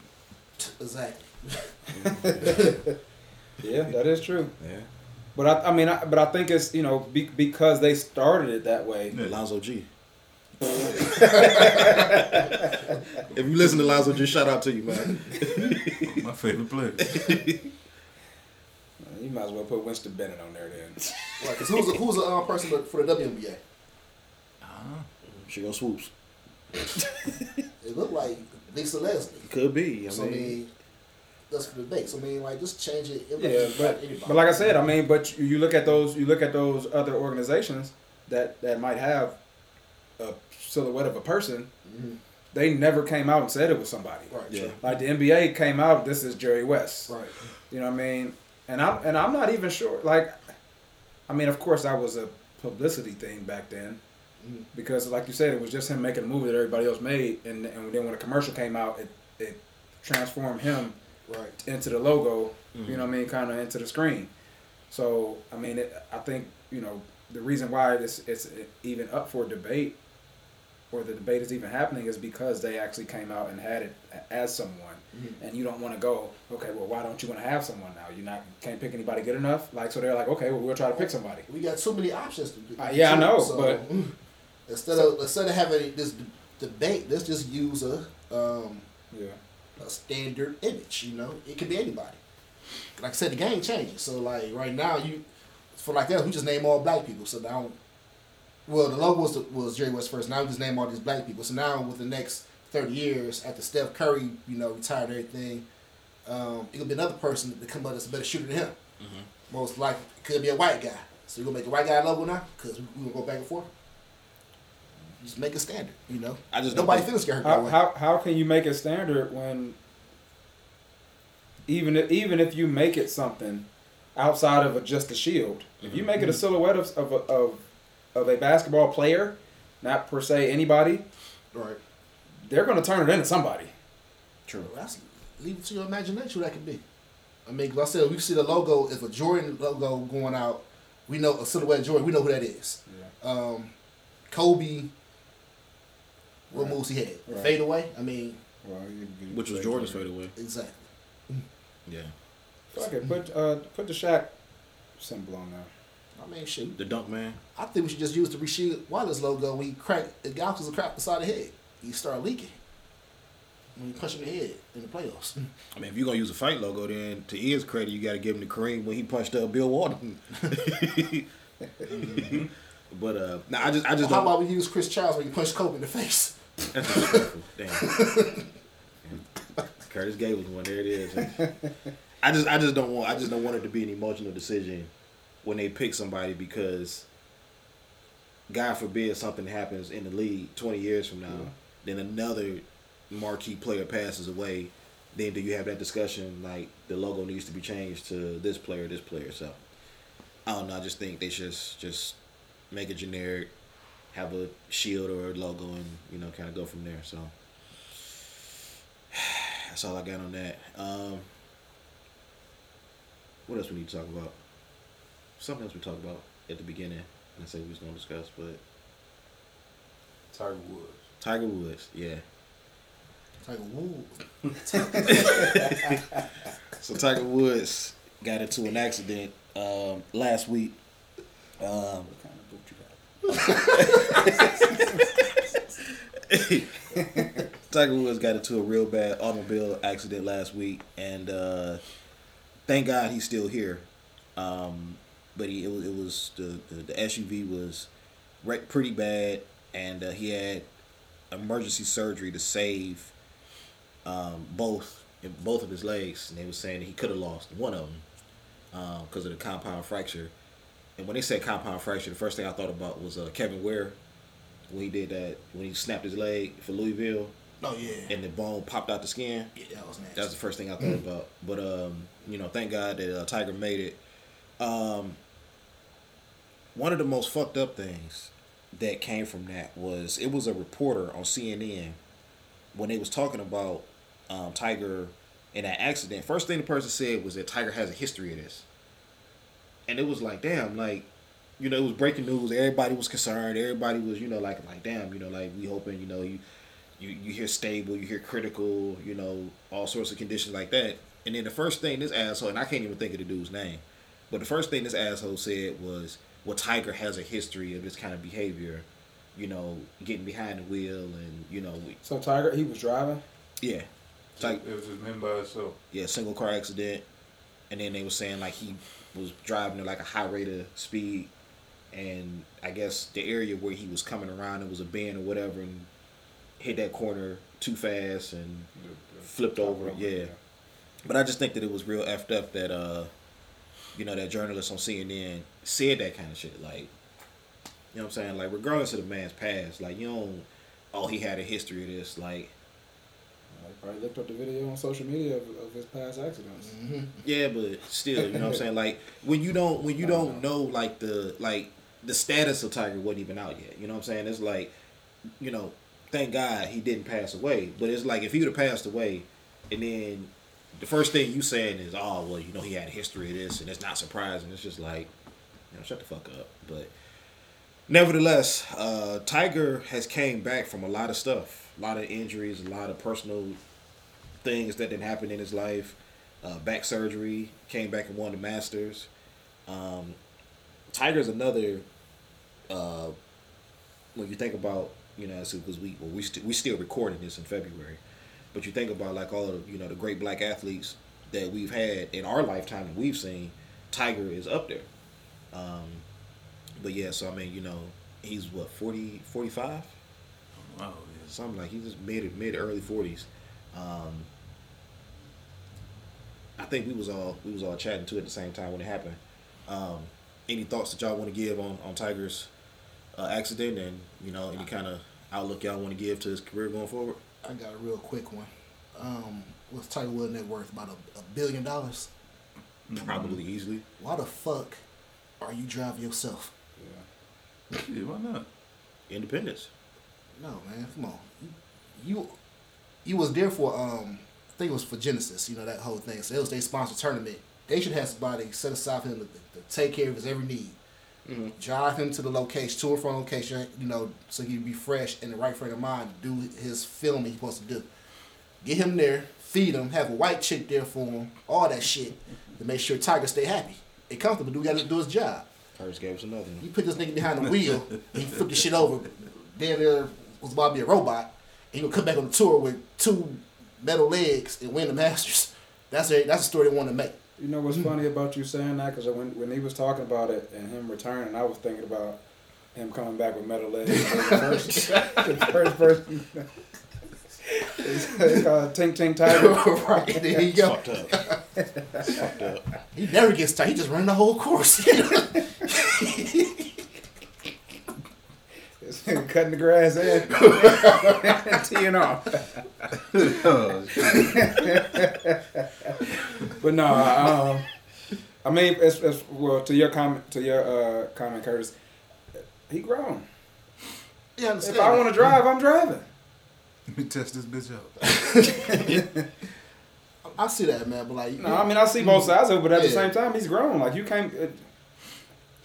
exactly. Yeah, that is true. yeah. But I, I mean, I, but I think it's you know be, because they started it that way. Yeah. Lonzo G. if you listen to Lonzo G, shout out to you, man. My favorite player. You might as well put Winston Bennett on there then. Right, because who's a, who's a um, person for the WNBA? She gonna swoops. It looked like Lisa Leslie. Could be. I So I mean, mean, that's for the debate. So I mean, like, just change it. it Yeah, but but like I said, I mean, but you, you look at those you look at those other organizations that that might have a silhouette of a person. Mhm. They never came out and said it was somebody. right, Yeah. true. Like the NBA came out, this is Jerry West. right. You know what I mean? And I'm and I'm not even sure. Like, I mean, of course, that was a publicity thing back then, Mhm. because like you said, it was just him making a movie that everybody else made, and and then when a commercial came out, it it transformed him Right. into the logo. You know what I mean? Kind of into the screen. So I mean, it, I think you know the reason why it's it's even up for debate or the debate is even happening is because they actually came out and had it as someone, Mm-hmm. and you don't want to go, okay, well, why don't you want to have someone now? You not can't pick anybody good enough, like so they're like, okay, well, we'll try to pick somebody. We got too many options. To do. Uh, yeah, I know, but- instead of instead of having this d- debate, let's just use a um, Yeah, standard image. You know, it could be anybody. Like I said, the game changes. So like right now, you for like that, we just name all black people. So now, well, the logo was was Jerry West first. Now we just name all these black people. So now with the next thirty years, after Steph Curry, you know, retired and everything, um, it could be another person to come up that's a better shooter than him. Most likely, it could be a white guy. So you gonna make a white guy a logo now? Cause we, we gonna go back and forth. Just make a standard. You know, I just nobody feels scared how, how how can you make a standard when even if, even if you make it something outside of a, just a shield, if you make it a silhouette of of a, of, of a basketball player, not per se anybody, right. they're going to turn it into somebody. True. That's leave it to your imagination what that could be. I mean, 'cause I said we see the logo. If a Jordan logo going out, we know a silhouette Jordan. We know who that is. Yeah. Um, Kobe. What Right. moves he had? Right. Fade away. I mean, Well, you- you- Which was Jordan's fade away. exactly. Yeah. Fuck it, put uh put the Shaq symbol on there. I mean, shoot. The dunk man. I think we should just use the Rasheed Wallace logo. when he crack the gouges a crap beside the head. He start leaking. When you punch him in the head in the playoffs. I mean, if you're gonna use a fight logo, then to his credit, you got to give him the cream when he punched up Bill Walton. but uh, nah, I just, I just How don't. about we use Chris Childs when he punched Kobe in the face? That's. Damn. Curtis Gable one. There it is. I just I just don't want I just don't want it to be an emotional decision when they pick somebody because God forbid something happens in the league twenty years from now, then another marquee player passes away. Then do you have that discussion like the logo needs to be changed to this player, this player? So I don't know. I just think they should just make it generic, have a shield or a logo, and you know, kind of go from there. So that's all I got on that. Um, what else we need to talk about? Something else we talked about at the beginning. I said we was gonna discuss, but Tiger Woods. Tiger Woods, yeah. Like, woo. So Tiger Woods got into an accident um, last week. Um, What kind of boot you got? Tiger Woods got into a real bad automobile accident last week, and uh, thank God he's still here. Um, but he, it was, it was the, the, the SUV was wrecked pretty bad, and uh, he had emergency surgery to save um, both both of his legs. And they were saying he could have lost one of them because of the compound fracture. And when they said compound fracture, the first thing I thought about was uh, Kevin Ware when he did that when he snapped his leg for Louisville Oh yeah. and the bone popped out the skin. yeah, that was nasty. That's the first thing I thought about. But um, you know, thank God that uh, Tiger made it. Um, one of the most fucked up things that came from that was it was a reporter on CNN when they was talking about um, Tiger in that accident. First thing the person said was that Tiger has a history of this, and it was like, damn, like. You know, it was breaking news. Everybody was concerned. Everybody was, you know, like, like, damn, you know, like we hoping, you know, you, you you hear stable, you hear critical, you know, all sorts of conditions like that. And then the first thing this asshole, and I can't even think of the dude's name, but the first thing this asshole said was, "Well, Tiger has a history of this kind of behavior, you know, getting behind the wheel, and you know, So Tiger, he was driving. yeah, Tiger, It was just him by himself. yeah, single car accident." And then they were saying like he was driving at like a high rate of speed, and I guess the area where he was coming around it was a bend or whatever, and hit that corner too fast and The- the- flipped over. Yeah. But I just think that it was real effed up that uh, you know, that journalist on CNN said that kind of shit. Like, you know what I'm saying? Like, regardless of the man's past, like you don't. Oh, he had a history of this. Like, I probably looked up the video on social media of, of his past accidents. Mm-hmm. yeah, but still, you know what I'm saying? Like, when you don't, when you don't know, like the like the status of Tiger wasn't even out yet. You know what I'm saying? It's like, you know, thank God he didn't pass away. But it's like if he would have passed away, and then the first thing you saying is, oh well, you know, he had a history of this, and it's not surprising. It's just like, you know, shut the fuck up. But Nevertheless, uh, Tiger has came back from a lot of stuff, a lot of injuries, a lot of personal things that didn't happen in his life. Uh, back surgery, came back and won the Masters. Um, Tiger's another. Uh, when you think about you know, so because we well, we st- we still recording this in February, but you think about like all of you know the great black athletes that we've had in our lifetime that we've seen, Tiger is up there. Um, but yeah, so I mean, you know, he's what 40, 45? Wow, yeah. something like he's just mid mid early forties. Um, I think we was all we was all chatting too at the same time when it happened. Um, any thoughts that y'all want to give on on Tiger's uh, accident and you know any kind of outlook y'all want to give to his career going forward? I got a real quick one. Um, what's Tiger Woods net worth? About a, a billion dollars. Probably easily. Why the fuck are you driving yourself? Yeah, why not? Independence. No, man, come on. You, you, you was there for um, I think it was for Genesis. You know that whole thing. So it was their sponsor tournament. They should have somebody set aside for him to, to take care of his every need. Mm-hmm. Drive him to the location, to and from location. You know, so he'd be fresh and the right frame of mind to do his filming he's supposed to do. Get him there, feed him, have a white chick there for him, all that shit to make sure Tiger stay happy and comfortable. Do got to do his job. Curtis gave us another You put this nigga behind the wheel, and he flipped the shit over. Damn near was about to be a robot. And he would come back on the tour with two metal legs and win the Masters. That's a that's a story they want to make. You know what's hmm. funny about you saying that? Because when, when he was talking about it and him returning, I was thinking about him coming back with metal legs. the first, the first person. it's, it's called Tink Tink Tiger. right there you go. Fucked up. Fucked up. He never gets tired. He just running the whole course. It's cutting the grass and teeing off. But no, um, I mean, it's, it's, well, to your comment, to your uh, comment, Curtis, he grown. you understand? If I want to drive, I'm driving. Let me test this bitch out. I see that, man. But like, No, I mean I see both sides of it, but at the same time, he's grown. Like you can't. It,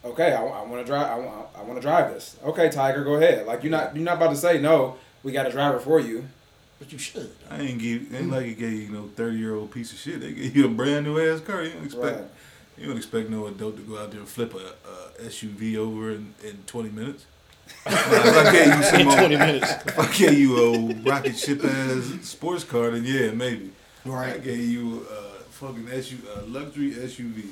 okay, I, want to drive. I, want- I want to drive this. Okay, Tiger, go ahead. Like you're not you're not about to say no. We got a driver for you. but you should. I ain't give ain't like it gave you no thirty year old piece of shit. They gave you a brand new ass car. You don't expect Right. you don't expect no adult to go out there and flip a, a SUV over in, in twenty minutes. Now, if I gave you some In old- 20 minutes. if I gave you a rocket ship ass sports car, then yeah, maybe. Right. I Right. gave you a fucking SU, a luxury SUV.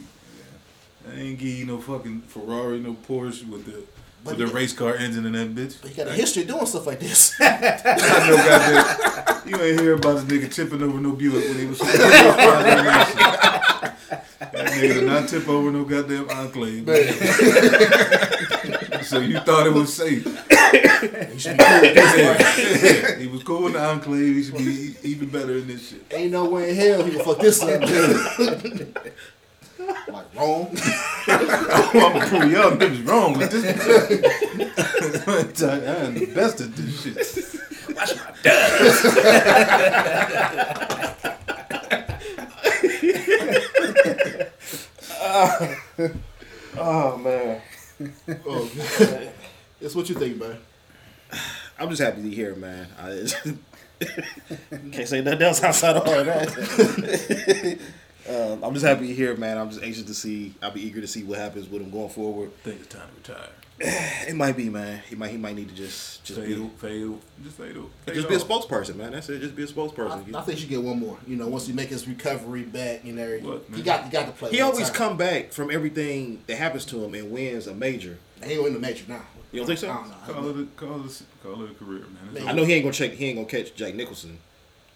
I ain't give you no fucking Ferrari, no Porsche with the But with the he- race car engine in that bitch. But he got a history doing stuff like this. Goddamn. You ain't hear about this nigga tipping over no Buick when he was. that nigga did not tip over no goddamn Enclave. so you thought it was safe. you should be cool with this, right? he was cool in the Enclave. He should be even better in this shit. Ain't no way in hell he can fuck this up. Dude. like wrong. I'm gonna prove y'all niggas wrong with this. I am the best at this shit. Watch my dust. Oh man. Oh, man. That's what you think, man. I'm just happy to hear it, man. I can't say nothing else outside of all that. Um, I'm just happy to hear it, man. I'm just anxious to see. I'll be eager to see what happens with him going forward. I think it's time to retire. It might be, man. He might. He might need to just just Fade, be fade, just fade, fade just be a spokesperson, man. That's it. Just be a spokesperson. I think you get one more. You know, once you make his recovery back, you know, What, he got he got to play. he always time. come back from everything that happens to him and wins a major. He ain't in the major now. You don't think so? I don't know. Call it, a, call it, a, call it a career, man. Man. I know he ain't gonna check. He ain't gonna catch Jack Nicklaus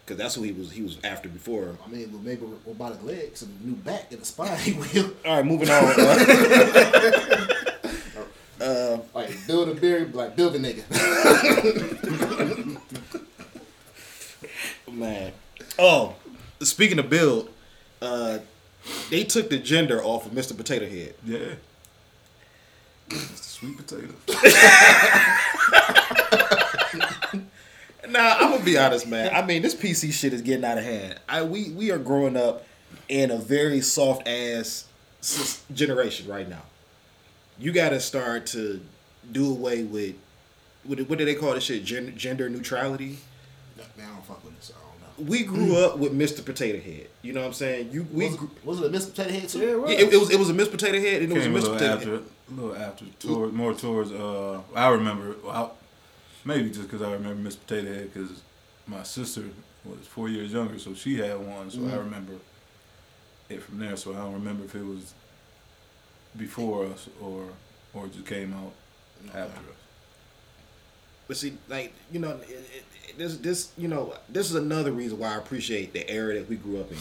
because that's who he was. He was after before. I mean, but maybe robotic legs and a new back and a spine. He will All right, moving on. Uh, like build a beard, like build a nigga. Man. Oh, speaking of build, uh, they took the gender off of Mr. Potato Head. Yeah. It's sweet potato. Now, I'm gonna be honest, man. I mean, this PC shit is getting out of hand. I we we are growing up in a very soft ass generation right now. You got to start to do away with what, what do they call this shit? Gender, gender neutrality. Man, I don't fuck with this. I don't know. We grew up with Mr. Potato Head. You know what I'm saying? You we Was it, was it a Miss Potato Head too? Yeah, it was. it, it was it was a Mr. Potato Head and it was a Came a Mr. little Potato after, Head. a little after, toward, more towards. Uh, I remember, well, maybe just because I remember Miss Potato Head because my sister was four years younger, so she had one, so I Mm-hmm. remember it from there. So I don't remember if it was before us or or just came out after us. But see, like you know, it, it, it- this this you know this is another reason why I appreciate the era that we grew up in.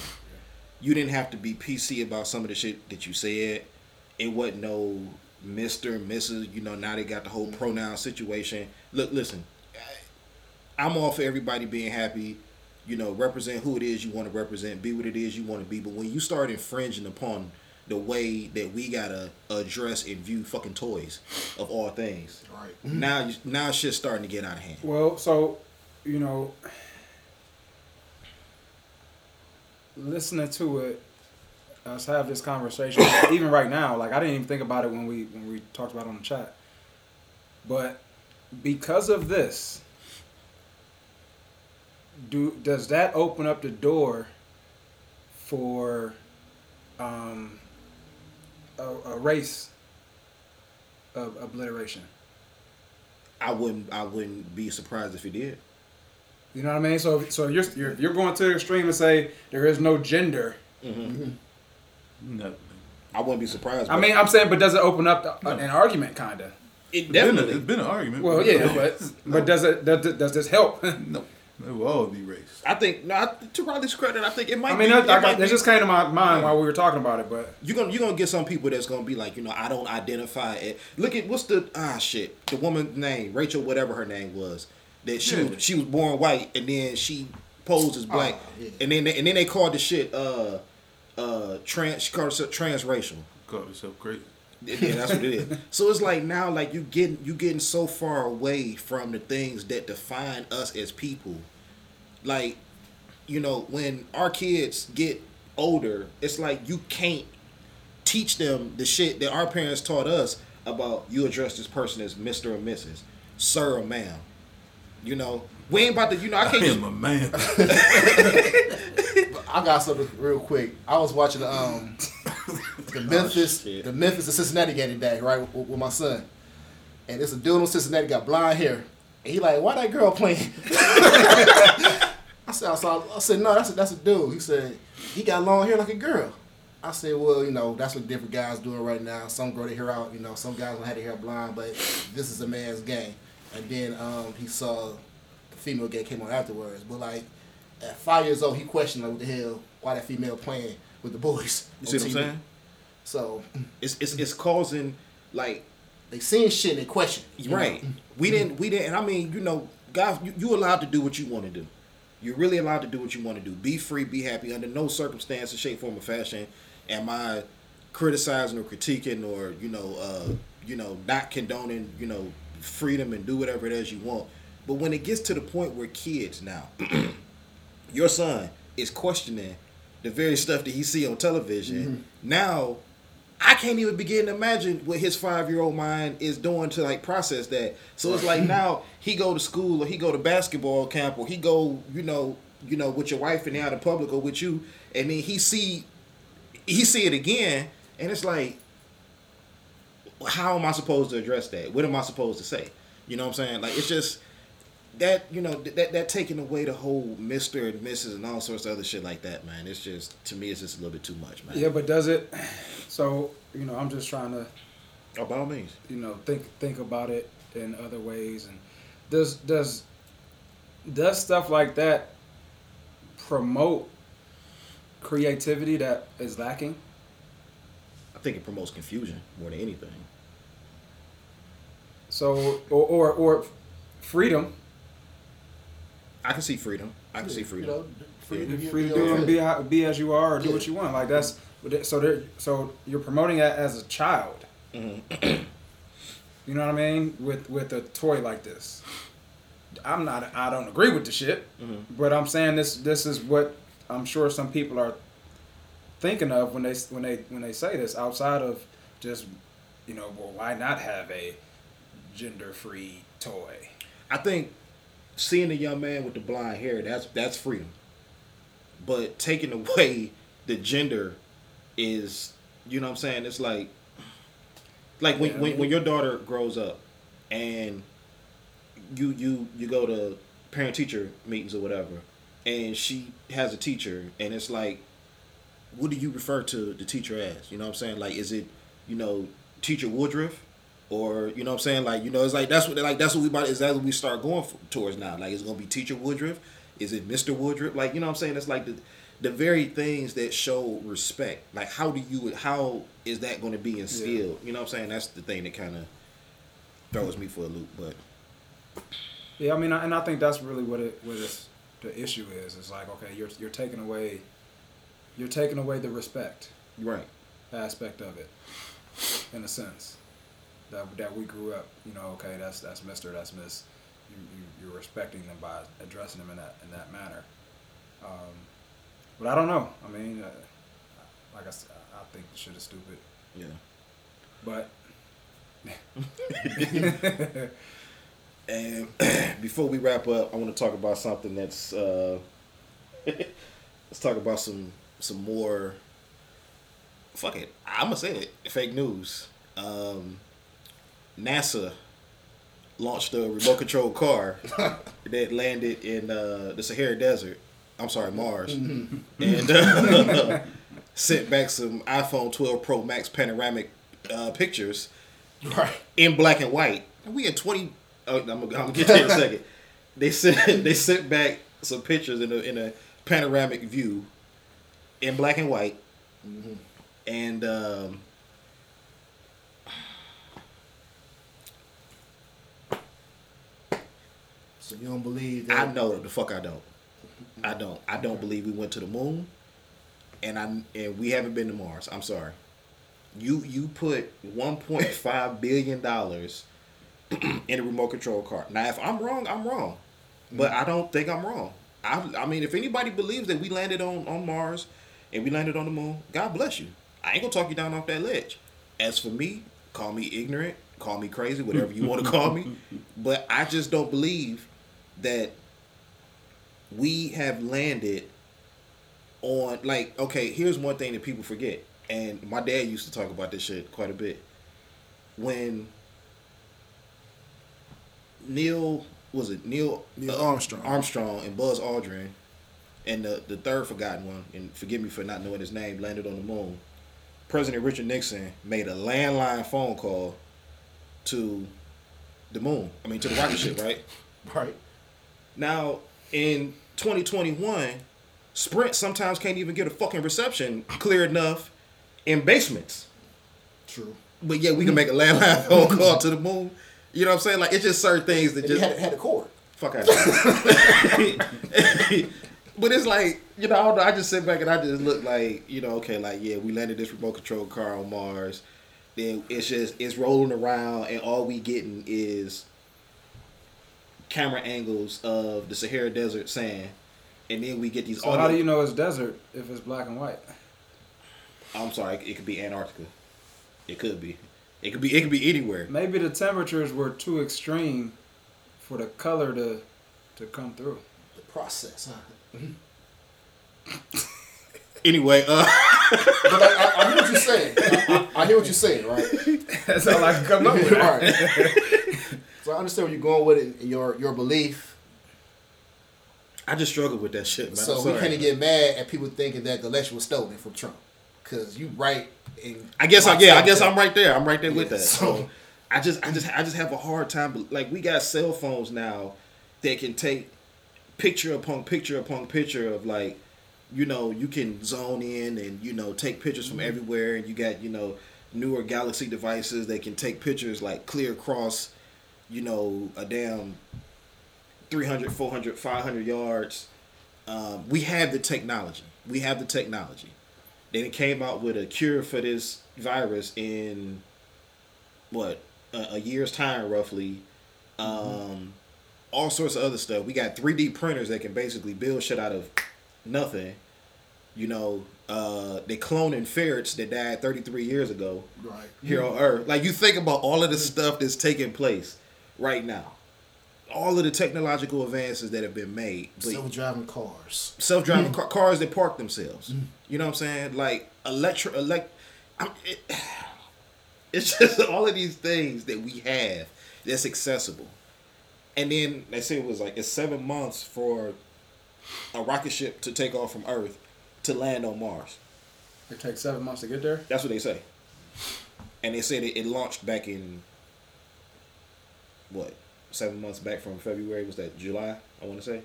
You didn't have to be PC about some of the shit that you said. It wasn't no Mister, Mrs. You know, now they got the whole pronoun situation. Look, listen, I- I'm all for everybody being happy. You know, represent who it is you want to represent, be what it is you want to be. But when you start infringing upon the way that we gotta address and view fucking toys, of all things, Right. now you, now shit's starting to get out of hand. Well, so you know, listening to it, Uh, us have this conversation. even right now, like I didn't even think about it when we when we talked about it on the chat, but because of this, do does that open up the door for um, a, a race of obliteration? I wouldn't I wouldn't be surprised if it did. You know what I mean? So, so you're, you're you're going to the extreme and say there is no gender. Mm-hmm. Mm-hmm. Nothing. I wouldn't be surprised. I mean, I'm saying, but does it open up the, an argument, kind of? it It's been, a, definitely. it's been an argument. Well, yeah, but but does it does, does this help? no, it will all be race. I think no. I, to Riley's credit, I think it might. I mean, be, that, it I, might that just came to my mind while we were talking about it. But you're gonna you're gonna get some people that's gonna be like, you know, I don't identify it. Look at what's the ah shit, the woman's name, Rachel, whatever her name was. That she Yeah. was she was born white and then she posed as black, Oh, yeah. and then they, and then they called the shit uh uh trans she called herself transracial. Call yourself crazy. Yeah, that's what it is. So it's like now, like you getting you getting so far away from the things that define us as people. Like, you know, when our kids get older, it's like you can't teach them the shit that our parents taught us about. You address this person as Mister or Mrs., Sir or Ma'am. You know, we ain't about to. You know, I I can't just am a man. I got something real quick. I was watching the um the Memphis shit. the Memphis and Cincinnati game today, right, with, with my son. And it's a dude in Cincinnati got blonde hair. And he like, why that girl playing? I said, I, saw, I said, no, that's a, that's a dude. He said, he got long hair like a girl. I said, well, you know, that's what different guys doing right now. Some grow their hair out, you know, some guys don't have their hair blonde, but this is a man's game. And then um, he saw the female game came on afterwards. But like at five years old, he questioned like, what the hell, why that female playing with the boys. You see what I'm saying? So It's it's it's causing like they seeing shit and they question. you know? Right. We didn't. We didn't. And I mean, you know, guys, you, you allowed to do what you want to do. You're really allowed to do what you want to do. Be free. Be happy. Under no circumstances, shape, form, or fashion, am I criticizing or critiquing or you know, uh, you know, not condoning you know freedom and do whatever it is you want. But when it gets to the point where kids now, your son is questioning the very stuff that he see on television. Mm-hmm. Now, I can't even begin to imagine what his five year old mind is doing to like process that. So it's like now he go to school or he go to basketball camp or he go, you know, you know, with your wife and out in public or with you, and then he see he see it again, and it's like, how am I supposed to address that? What am I supposed to say? You know what I'm saying? Like it's just that you know that that taking away the whole Mister and Mrs. and all sorts of other shit like that, man. It's just to me, it's just a little bit too much, man. yeah, but does it? So you know, I'm just trying to Oh, by all means. you know think think about it in other ways and does does does stuff like that promote creativity that is lacking I think it promotes confusion more than anything. so or or, or freedom I can see freedom. I can see You freedom. know, free to free to do and be, how- be as you are or do what you want like that's so there so you're promoting that as a child Mm-hmm. you know what i mean with with a toy like this i'm not i don't agree with the shit Mm-hmm. but i'm saying this this is what i'm sure some people are thinking of when they when they when they say this outside of just you know well why not have a gender free toy. I think seeing a young man with the blonde hair, that's that's freedom. But taking away the gender is, you know what I'm saying? It's like, like when, Yeah, when, when your daughter grows up and you you you go to parent teacher meetings or whatever, and she has a teacher, and it's like, what do you refer to the teacher as? You know what I'm saying? Like, is it, you know, teacher Woodruff? Or you know what I'm saying, like you know, it's like that's what like that's what we about is that what we start going for, towards now. Like it's gonna be Teacher Woodruff, is it Mr. Woodruff? Like you know what I'm saying? It's like the the very things that show respect. Like how do you how is that going to be instilled? You know what I'm saying? That's the thing that kind of throws me for a loop. But Yeah, I mean, I- and I think that's really what it what it's, the issue is. It's like, okay, you're you're taking away, you're taking away the respect right, aspect of it, in a sense, that that we grew up. You know, okay, that's that's Mister, that's Miss. You, you you're respecting them by addressing them in that in that manner. Um, but I don't know. I mean, uh, like I said, I think the shit is stupid. yeah. But And before we wrap up, I want to talk about something that's. Uh, let's talk about some some more. Fuck it, I'm gonna say it. Fake news. Um, NASA launched a remote control car that landed in uh, the Sahara Desert. I'm sorry, Mars, and uh, sent back some iPhone 12 Pro Max panoramic uh, pictures Right. in black and white. And we in twenty. Oh, I'm gonna, I'm gonna get to it in a second. They sent they sent back some pictures in a in a panoramic view, in black and white, and um, So you don't believe that? I know the fuck I don't. I don't. I don't believe we went to the moon, and I and we haven't been to Mars. I'm sorry. You you put 1.5 billion dollars in a remote control car. Now, if I'm wrong, I'm wrong, but mm. I don't think I'm wrong. I I mean, if anybody believes that we landed on on Mars and we landed on the moon, God bless you. I ain't gonna talk you down off that ledge. As for me, call me ignorant, call me crazy, whatever you want to call me, but I just don't believe that we have landed on like okay here's one thing that people forget and my dad used to talk about this shit quite a bit when neil was it neil Neil uh, Armstrong. armstrong and buzz aldrin and the, the third forgotten one and forgive me for not knowing his name landed on the moon president richard nixon made a landline phone call to the moon i mean to the rocket ship right Right. Now, in 2021, Sprint sometimes can't even get a fucking reception clear enough in basements. True. But yeah, we can make a landline phone call to the moon. You know what I'm saying? Like it's just certain things that And just had, had a cord. fuck out. but it's like you know, I, don't know, I just sit back and I just look like you know, okay, like yeah, we landed this remote control car on Mars. Then it's just it's rolling around, and all we getting is camera angles of the Sahara Desert sand, and then we get these. so audio- how do you know it's desert if it's black and white? I'm sorry, it could be Antarctica. It could be. It could be. It could be anywhere. Maybe the temperatures were too extreme for the color to to come through. The process, huh? Anyway, uh, But I, I, I hear what you're saying. I, I, I hear what you're saying, right? That's all I can come up with. right. So I understand where you're going with it, and your your belief. I just struggle with that shit, man. So we can't get mad at people thinking that the election was stolen from Trump, because you right. In I guess I yeah, I guess of I'm right there. I'm right there with that. so- So I just I just I just have a hard time like we got cell phones now that can take picture upon picture upon picture of like you know, you can zone in and you know take pictures from mm-hmm. everywhere and you got, you know, newer galaxy devices that can take pictures like clear across, you know, a damn 300, 400, 500 yards. Um, we have the technology. We have the technology. Then it came out with a cure for this virus in what a, a year's time, roughly. Um, all sorts of other stuff. We got 3D printers that can basically build shit out of nothing. You know, uh, they cloning ferrets that died 33 years ago Right. here on Earth. Like you think about all of the stuff that's taking place right now, all of the technological advances that have been made. Self-driving cars. self-driving mm. car, cars that park themselves. Mm. You know what I'm saying? Like electro, elect. It, it's just all of these things that we have that's accessible. And then they say it was like it's seven months for a rocket ship to take off from Earth to land on Mars. It takes seven months to get there. That's what they say. And they said it, it launched back in what seven months back from February. Was that July? I want to say.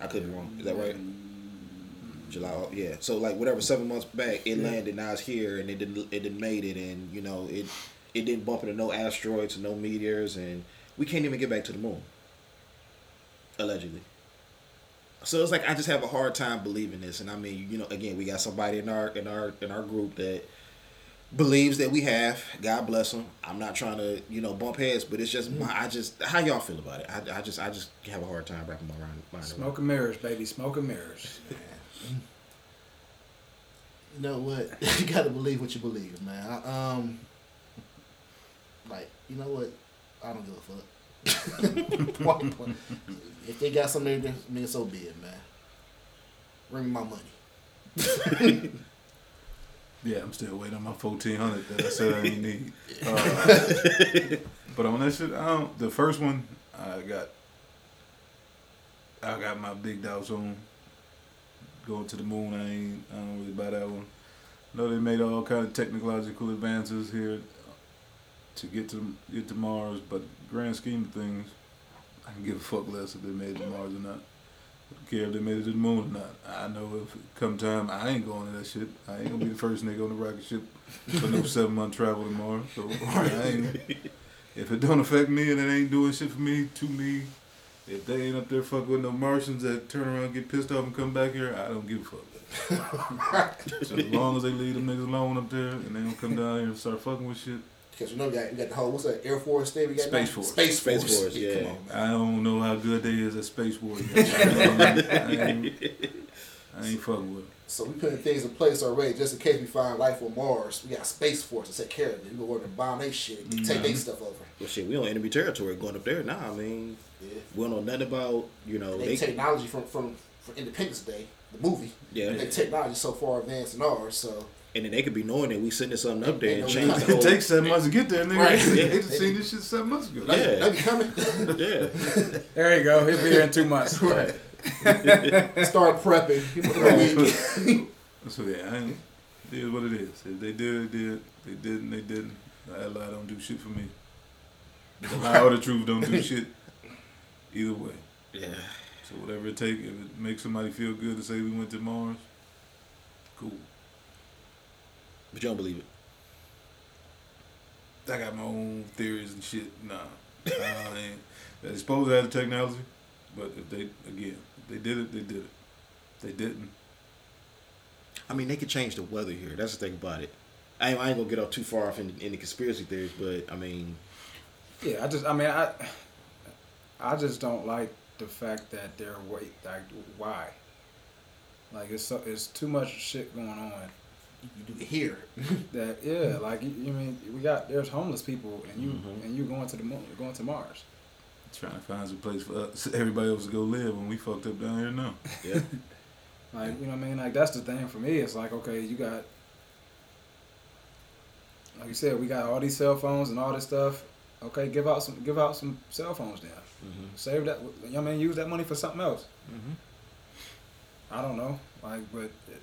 I could be wrong. Is that right? July. Yeah. So like whatever seven months back, it landed. Now it's here, and it didn't. It didn't made it, and you know it. It didn't bump into no asteroids, no meteors, and we can't even get back to the moon. Allegedly. So it's like I just have a hard time believing this, and I mean, you know, again, we got somebody in our in our in our group that believes that we have. God bless them. I'm not trying to you know bump heads, but it's just my. I just how y'all feel about it. I, I just I just have a hard time wrapping my mind. mind around. Smoke and mirrors, baby. Smoke and mirrors. You know what? you gotta believe what you believe, man. I, um, like you know what? I don't give a fuck. If they got something, there, I mean, so be it, man. Bring me my money. Yeah, I'm still waiting on my fourteen hundred that I said I ain't need. Uh, but on that shit, I don't, the first one I got, I got my big doubts on. Going to the moon, I ain't, I don't really buy that one. know they made all kind of technological advances here to get to get to Mars, but grand scheme of things, I can give a fuck less if they made it to Mars or not. Care if they made it to the moon or not. I know if come time, I ain't going to that shit. I ain't gonna be the first nigga on the rocket ship for no seven month travel to Mars. So I ain't, if it don't affect me and it ain't doing shit for me, to me, if they ain't up there fucking with no Martians that turn around, get pissed off, and come back here, I don't give a fuck. so as long as they leave them niggas alone up there and they don't come down here and start fucking with shit, Because you know we got, we got the whole what's that Air Force thing? We got Space now? Force. Space Space Force. Force, yeah. Come on, man. I don't know how good they is at space war. I ain't, I ain't fucking with 'em. So we putting things in place already just in case we find life on Mars. We got Space Force to take care of it. We go order to bomb their shit, and take their stuff over. Well, shit, we on enemy territory going up there now. I mean, Yeah. we don't know nothing about you know They they. technology from, from from Independence Day, the movie. Yeah. Their technology so far advanced in ours. So and then they could be knowing that we sending something up there and They change know the we It takes seven months to get there, nigga. Right. They just seen this shit seven months ago. they, Yeah. they be coming. yeah, There you go. He'll be here in two months. right. Start prepping. People in a week. So yeah, I ain't, it is what it is. If they did, they did. They didn't, they didn't. That lie don't do shit for me. The lie or the truth don't do shit. Either way. Yeah, So whatever it takes, if it makes somebody feel good to say we went to Mars, cool. But you don't believe it. I got my own theories and shit. Nah, I ain't. They supposed to have the technology, but if they again, if they did it, they did it. If they didn't. I mean, they could change the weather here. That's the thing about it. I ain't, I ain't gonna get off too far off in, in the conspiracy theories, but I mean, Yeah, I just, I mean, I, I just don't like the fact that they're wait, like, why? Like, it's so, it's too much shit going on You do it here. that, yeah, like, you, you mean, we got, there's homeless people, and you, Mhm. and you going to the moon, you're going to Mars. Trying to find some place for us, everybody else to go live when we fucked up down here now. yeah, Like, you know what I mean? Like, that's the thing for me. It's like, okay, you got, like you said, we got all these cell phones and all this stuff. Okay, give out some, give out some cell phones then. Mhm. Save that. You know what I mean? Use that money for something else. Mhm. I don't know, like, but it,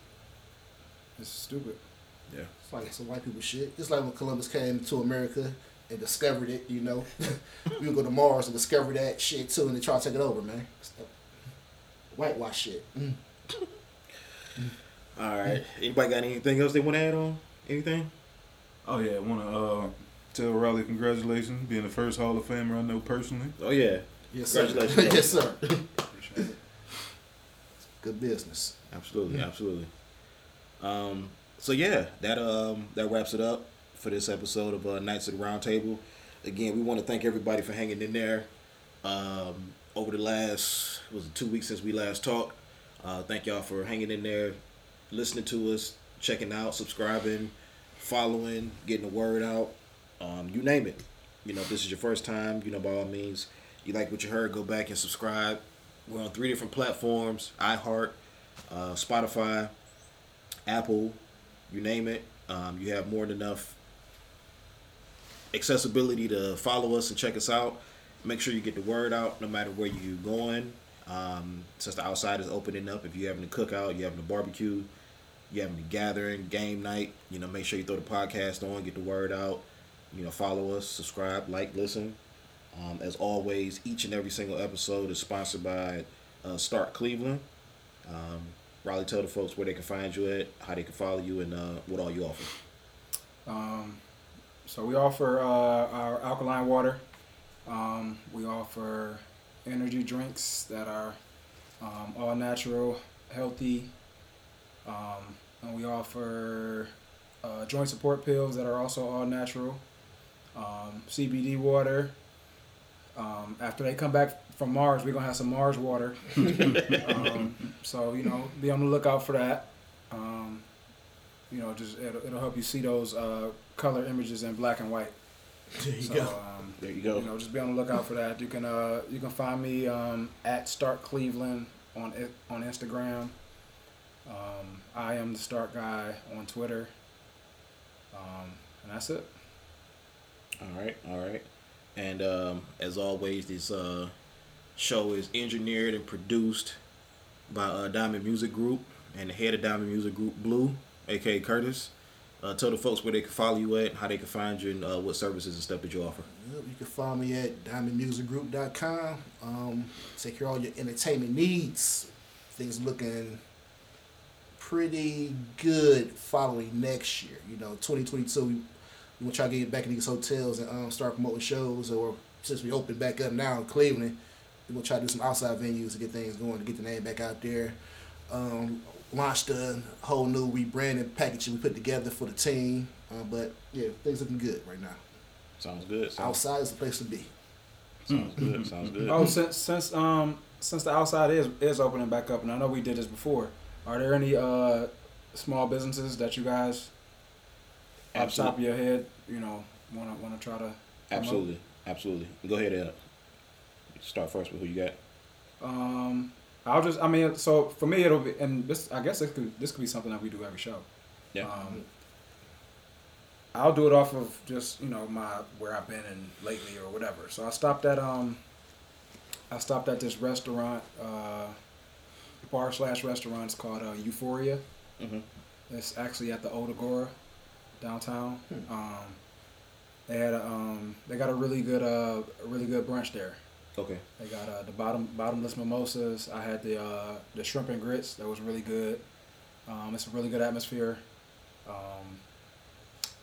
it's stupid. yeah. It's like some white people shit. It's like when Columbus came to America and discovered it, you know. we would go to Mars and discover that shit too, and they try to take it over, man. Whitewash shit. Mm. All right. Anybody got anything else they want to add on? Anything? Oh yeah, I want to uh, tell Riley congratulations being the first Hall of Famer I know personally. Oh yeah, Yes, sir. Congratulations. yes, sir. Good business. absolutely, absolutely. Um, so yeah, that um that wraps it up for this episode of uh, Nights at the Roundtable. Again, we want to thank everybody for hanging in there. Um, over the last was it two weeks since we last talked. Uh, thank y'all for hanging in there, listening to us, checking out, subscribing, following, getting the word out. Um, you name it. You know, if this is your first time, you know, by all means, you like what you heard, go back and subscribe. We're on three different platforms: iHeart, uh, Spotify, Apple, you name it. Um, you have more than enough accessibility to follow us and check us out. Make sure you get the word out no matter where you're going. Um, since the outside is opening up, if you're having a cookout, you're having a barbecue, you're having a gathering, game night, you know, make sure you throw the podcast on, get the word out. You know, follow us, subscribe, like, listen. Um, as always, each and every single episode is sponsored by uh, Start Cleveland. Um, Riley, tell the folks where they can find you at, how they can follow you, and uh, what all you offer. Um, so we offer uh, our alkaline water. Um, we offer energy drinks that are um, all natural, healthy, um, and we offer uh, joint support pills that are also all natural. Um, CBD water. Um, after they come back from Mars, we're gonna have some Mars water. um, so you know, be on the lookout for that. Um, you know, just it'll, it'll help you see those uh, color images in black and white. There you so, go. Um, There you go. You know, just be on the lookout for that. You can uh, you can find me um, at Start Cleveland on it on Instagram. Um, I am the Start guy on Twitter. Um, and that's it. All right, all right. And um, as always, these uh, show is engineered and produced by uh, Diamond Music Group and the head of Diamond Music Group, Blue, aka Curtis. Uh, tell the folks where they can follow you at, how they can find you, and uh, what services and stuff that you offer. Yep, you can find me at diamondmusicgroup.com. Um, take care of all your entertainment needs. Things looking pretty good following next year. You know, 2022, we, we want to try to get back in these hotels and um, start promoting shows. Or since we open back up now in Cleveland, we're going to try to do some outside venues to get things going, to get the name back out there. Um, launched a whole new rebranding package we put together for the team. Uh, but yeah, things looking good right now. Sounds good. Sounds, Outside is the place to be. sounds good. Sounds good. Oh, since since um since the outside is is opening back up, and I know we did this before. Are there any uh small businesses that you guys, off the top of your head, you know, wanna wanna try to promote? Absolutely, absolutely. Go ahead and start first with who you got. Um, I'll just I mean, so for me it'll be, and this I guess this could this could be something that we do every show. Yeah. Um, I'll do it off of just you know my where I've been in lately or whatever. So I stopped at um, I stopped at this restaurant, uh, bar slash restaurant. It's called uh, Euphoria. Mhm. It's actually at the Old Agora, downtown. Um, they had a, um, they got a really good uh, a really good brunch there. Okay. They got uh, the bottom bottomless mimosas. I had the uh, the shrimp and grits. That was really good. Um, it's a really good atmosphere. Um,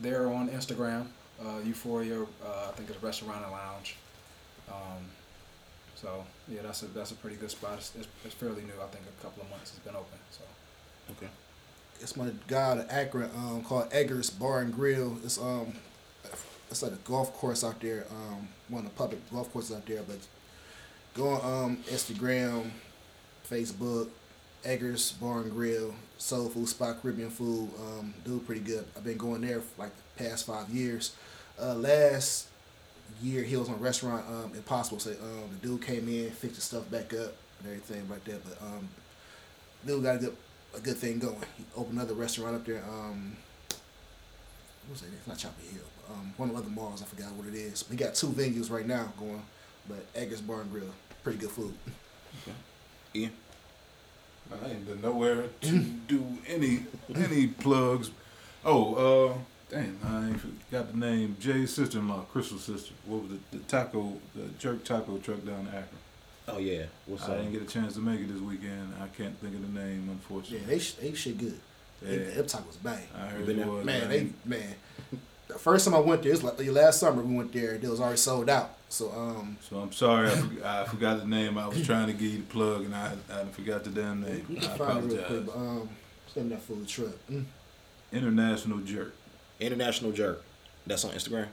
they're on Instagram, uh, Euphoria. Uh, I think it's Restaurant and Lounge. Um, so yeah, that's a that's a pretty good spot. It's, it's, it's fairly new. I think a couple of months it's been open. So Okay. It's my guy out of Akron um, called Eggers Bar and Grill. It's um, it's like a golf course out there. Um, one of the public golf courses out there. But go on um Instagram, Facebook, Eggers Bar and Grill, soul food spot, Caribbean food. Um, do pretty good. I've been going there for like the past five years. Uh, last year he was on restaurant um Impossible. So um, the dude came in, fixed the stuff back up and everything like that. But um, dude got a good a good thing going. He opened another restaurant up there. Um, what was it? It's not Chapel Hill. Um, one of the other malls. I forgot what it is. We got two venues right now going, but Eggers Bar and Grill, pretty good food. yeah. I ain't been nowhere to do any any plugs. Oh, uh, damn, I ain't forgot the name. Jay's sister-in-law, Crystal's sister. What was it? The taco, the jerk taco truck down in Akron. Oh yeah. What's I up? didn't get a chance to make it this weekend. I can't think of the name, unfortunately. Yeah, they sh- they shit good. They, Yeah. them tacos bang. I You heard been it was. Man, I they man. The first time I went there, it was like last summer. We went there. It was already sold out. So um, So I'm sorry, I, forg I forgot the name. I was trying to give you the plug, and I I forgot the damn name. we I can find it real quick. apologize. But um, send that food truck. Mm. International Jerk. International Jerk. That's on Instagram.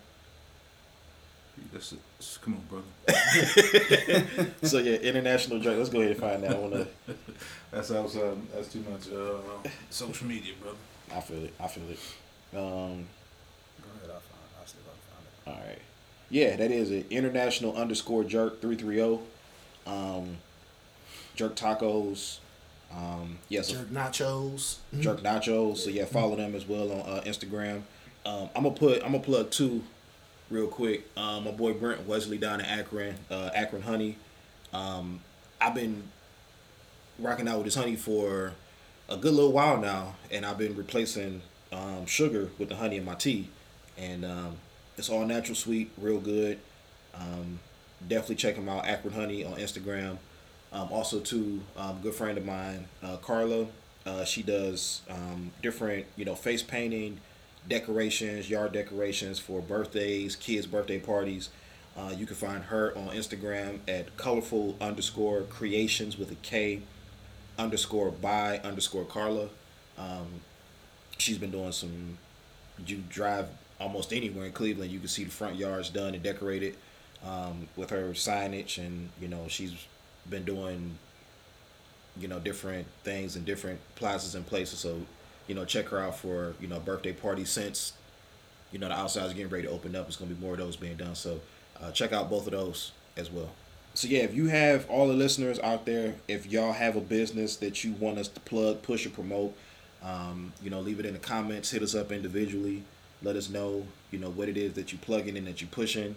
That's it. Come on, brother. So yeah, international jerk. Let's go ahead and find that. one. That's outside. That's too much uh, social media, brother. I feel it. I feel it. Um. Go ahead, I'll find. I'll see if I can find it. All right. Yeah, that is it. International underscore jerk three three zero. Um, jerk tacos. Um, yes, Jerk nachos. jerk nachos. So yeah, follow them as well on uh, Instagram. Um, I'm gonna put I'm gonna plug two real quick. Um, my boy Brent Wesley down in Akron, uh, Akron Honey. Um, I've been rocking out with this honey for a good little while now, and I've been replacing um, sugar with the honey in my tea, and um, it's all natural, sweet, real good. Um, definitely check him out, Akron Honey on Instagram. Um, also, too, um, good friend of mine, uh, Carla. Uh, she does um, different, you know, face painting, decorations, yard decorations for birthdays, kids' birthday parties. Uh, you can find her on Instagram at colorful underscore creations with a K underscore by underscore Carla. Um, she's been doing some. You drive almost anywhere in Cleveland, you can see the front yards done and decorated um, with her signage, and you know she's been doing you know different things in different plazas and places. So you know check her out for you know birthday party since you know the outside's getting ready to open up. It's gonna be more of those being done. So uh, check out both of those as well. So yeah, if you have all the listeners out there, if y'all have a business that you want us to plug, push, or promote, um, you know, leave it in the comments. Hit us up individually. Let us know, you know, what it is that you're plugging in, and that you're pushing.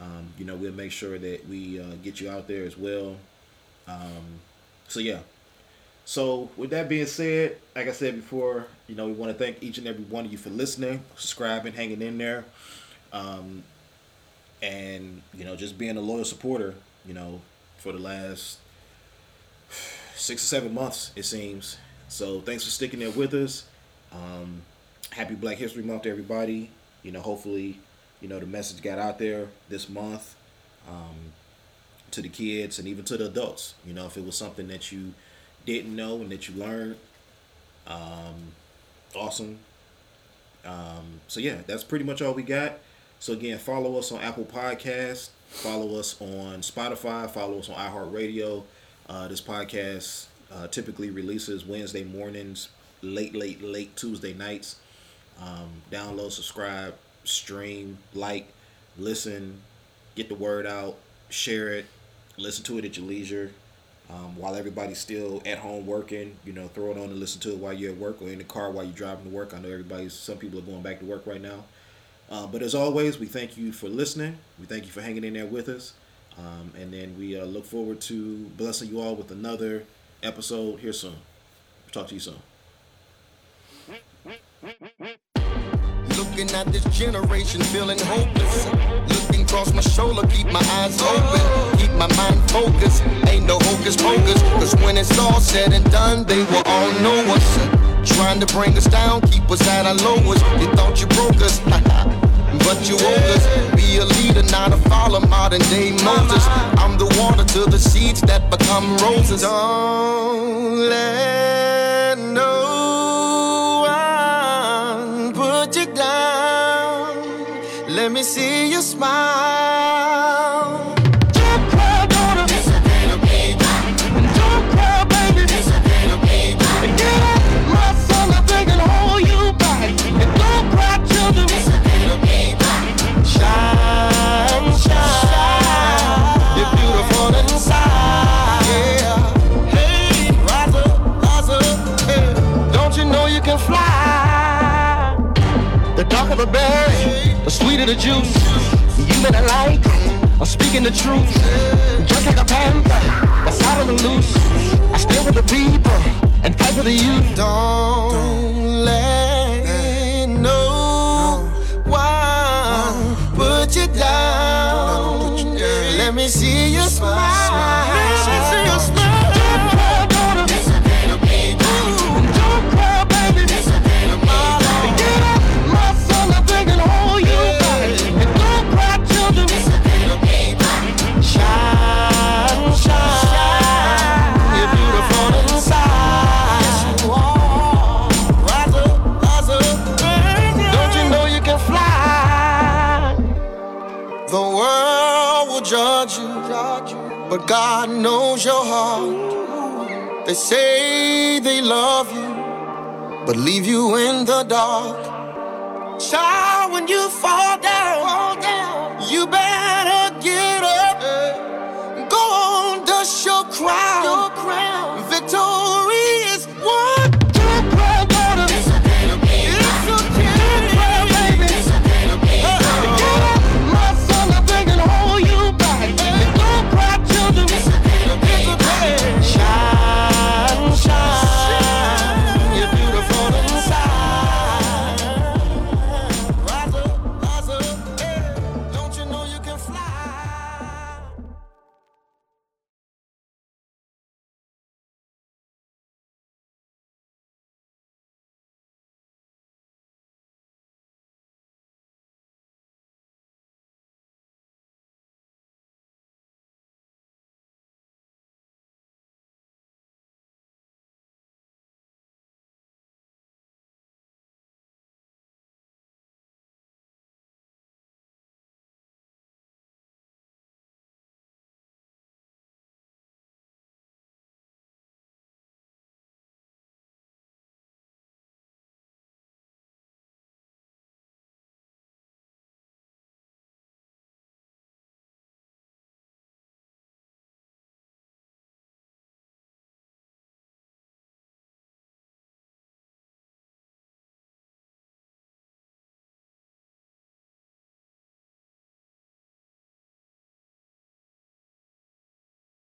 Um, you know, we'll make sure that we uh, get you out there as well. Um, so yeah. So with that being said, like I said before, you know, we want to thank each and every one of you for listening, subscribing, hanging in there. Um, and you know just being a loyal supporter you know for the last six or seven months it seems so thanks for sticking there with us um, happy black history month to everybody. You know hopefully you know the message got out there this month um, to the kids and even to the adults. You know if it was something that you didn't know and that you learned um, awesome. Um, so yeah that's pretty much all we got. So again, follow us on Apple Podcast, follow us on Spotify, follow us on iHeartRadio. Uh, this podcast uh, typically releases Wednesday mornings, late, late, late Tuesday nights. Um, download, subscribe, stream, like, listen, get the word out, share it, listen to it at your leisure. Um, while everybody's still at home working, you know, throw it on and listen to it while you're at work or in the car while you're driving to work. I know everybody's, some people are going back to work right now. Uh, but as always, we thank you for listening. We thank you for hanging in there with us. Um, and then we uh, look forward to blessing you all with another episode here soon. Talk to you soon. Looking at this generation, feeling hopeless. Looking across my shoulder, keep my eyes open, keep my mind focused. Ain't no hocus pocus, cause when it's all said and done, they will all know us. Trying to bring us down, keep us at our lowest. You thought you broke us, but you woke us. Be a leader, not a follower, modern day Moses. I'm the water to the seeds that become roses. Don't let me see you smile. Don't cry, daughter. Don't cry, baby. Get up, my son, thinking hold you back. And don't cry, children. It's a little bit. Shine, shine. You're beautiful inside. Yeah. Hey, rise up, rise up. Hey. Don't you know you can fly? The darker the the the juice. You a light, I'm speaking the truth. Just like a panther, that's out on the loose. I stay with the people and fight for the youth. Don't let God knows your heart. They say they love you, but leave you in the dark. Child, when you fall down.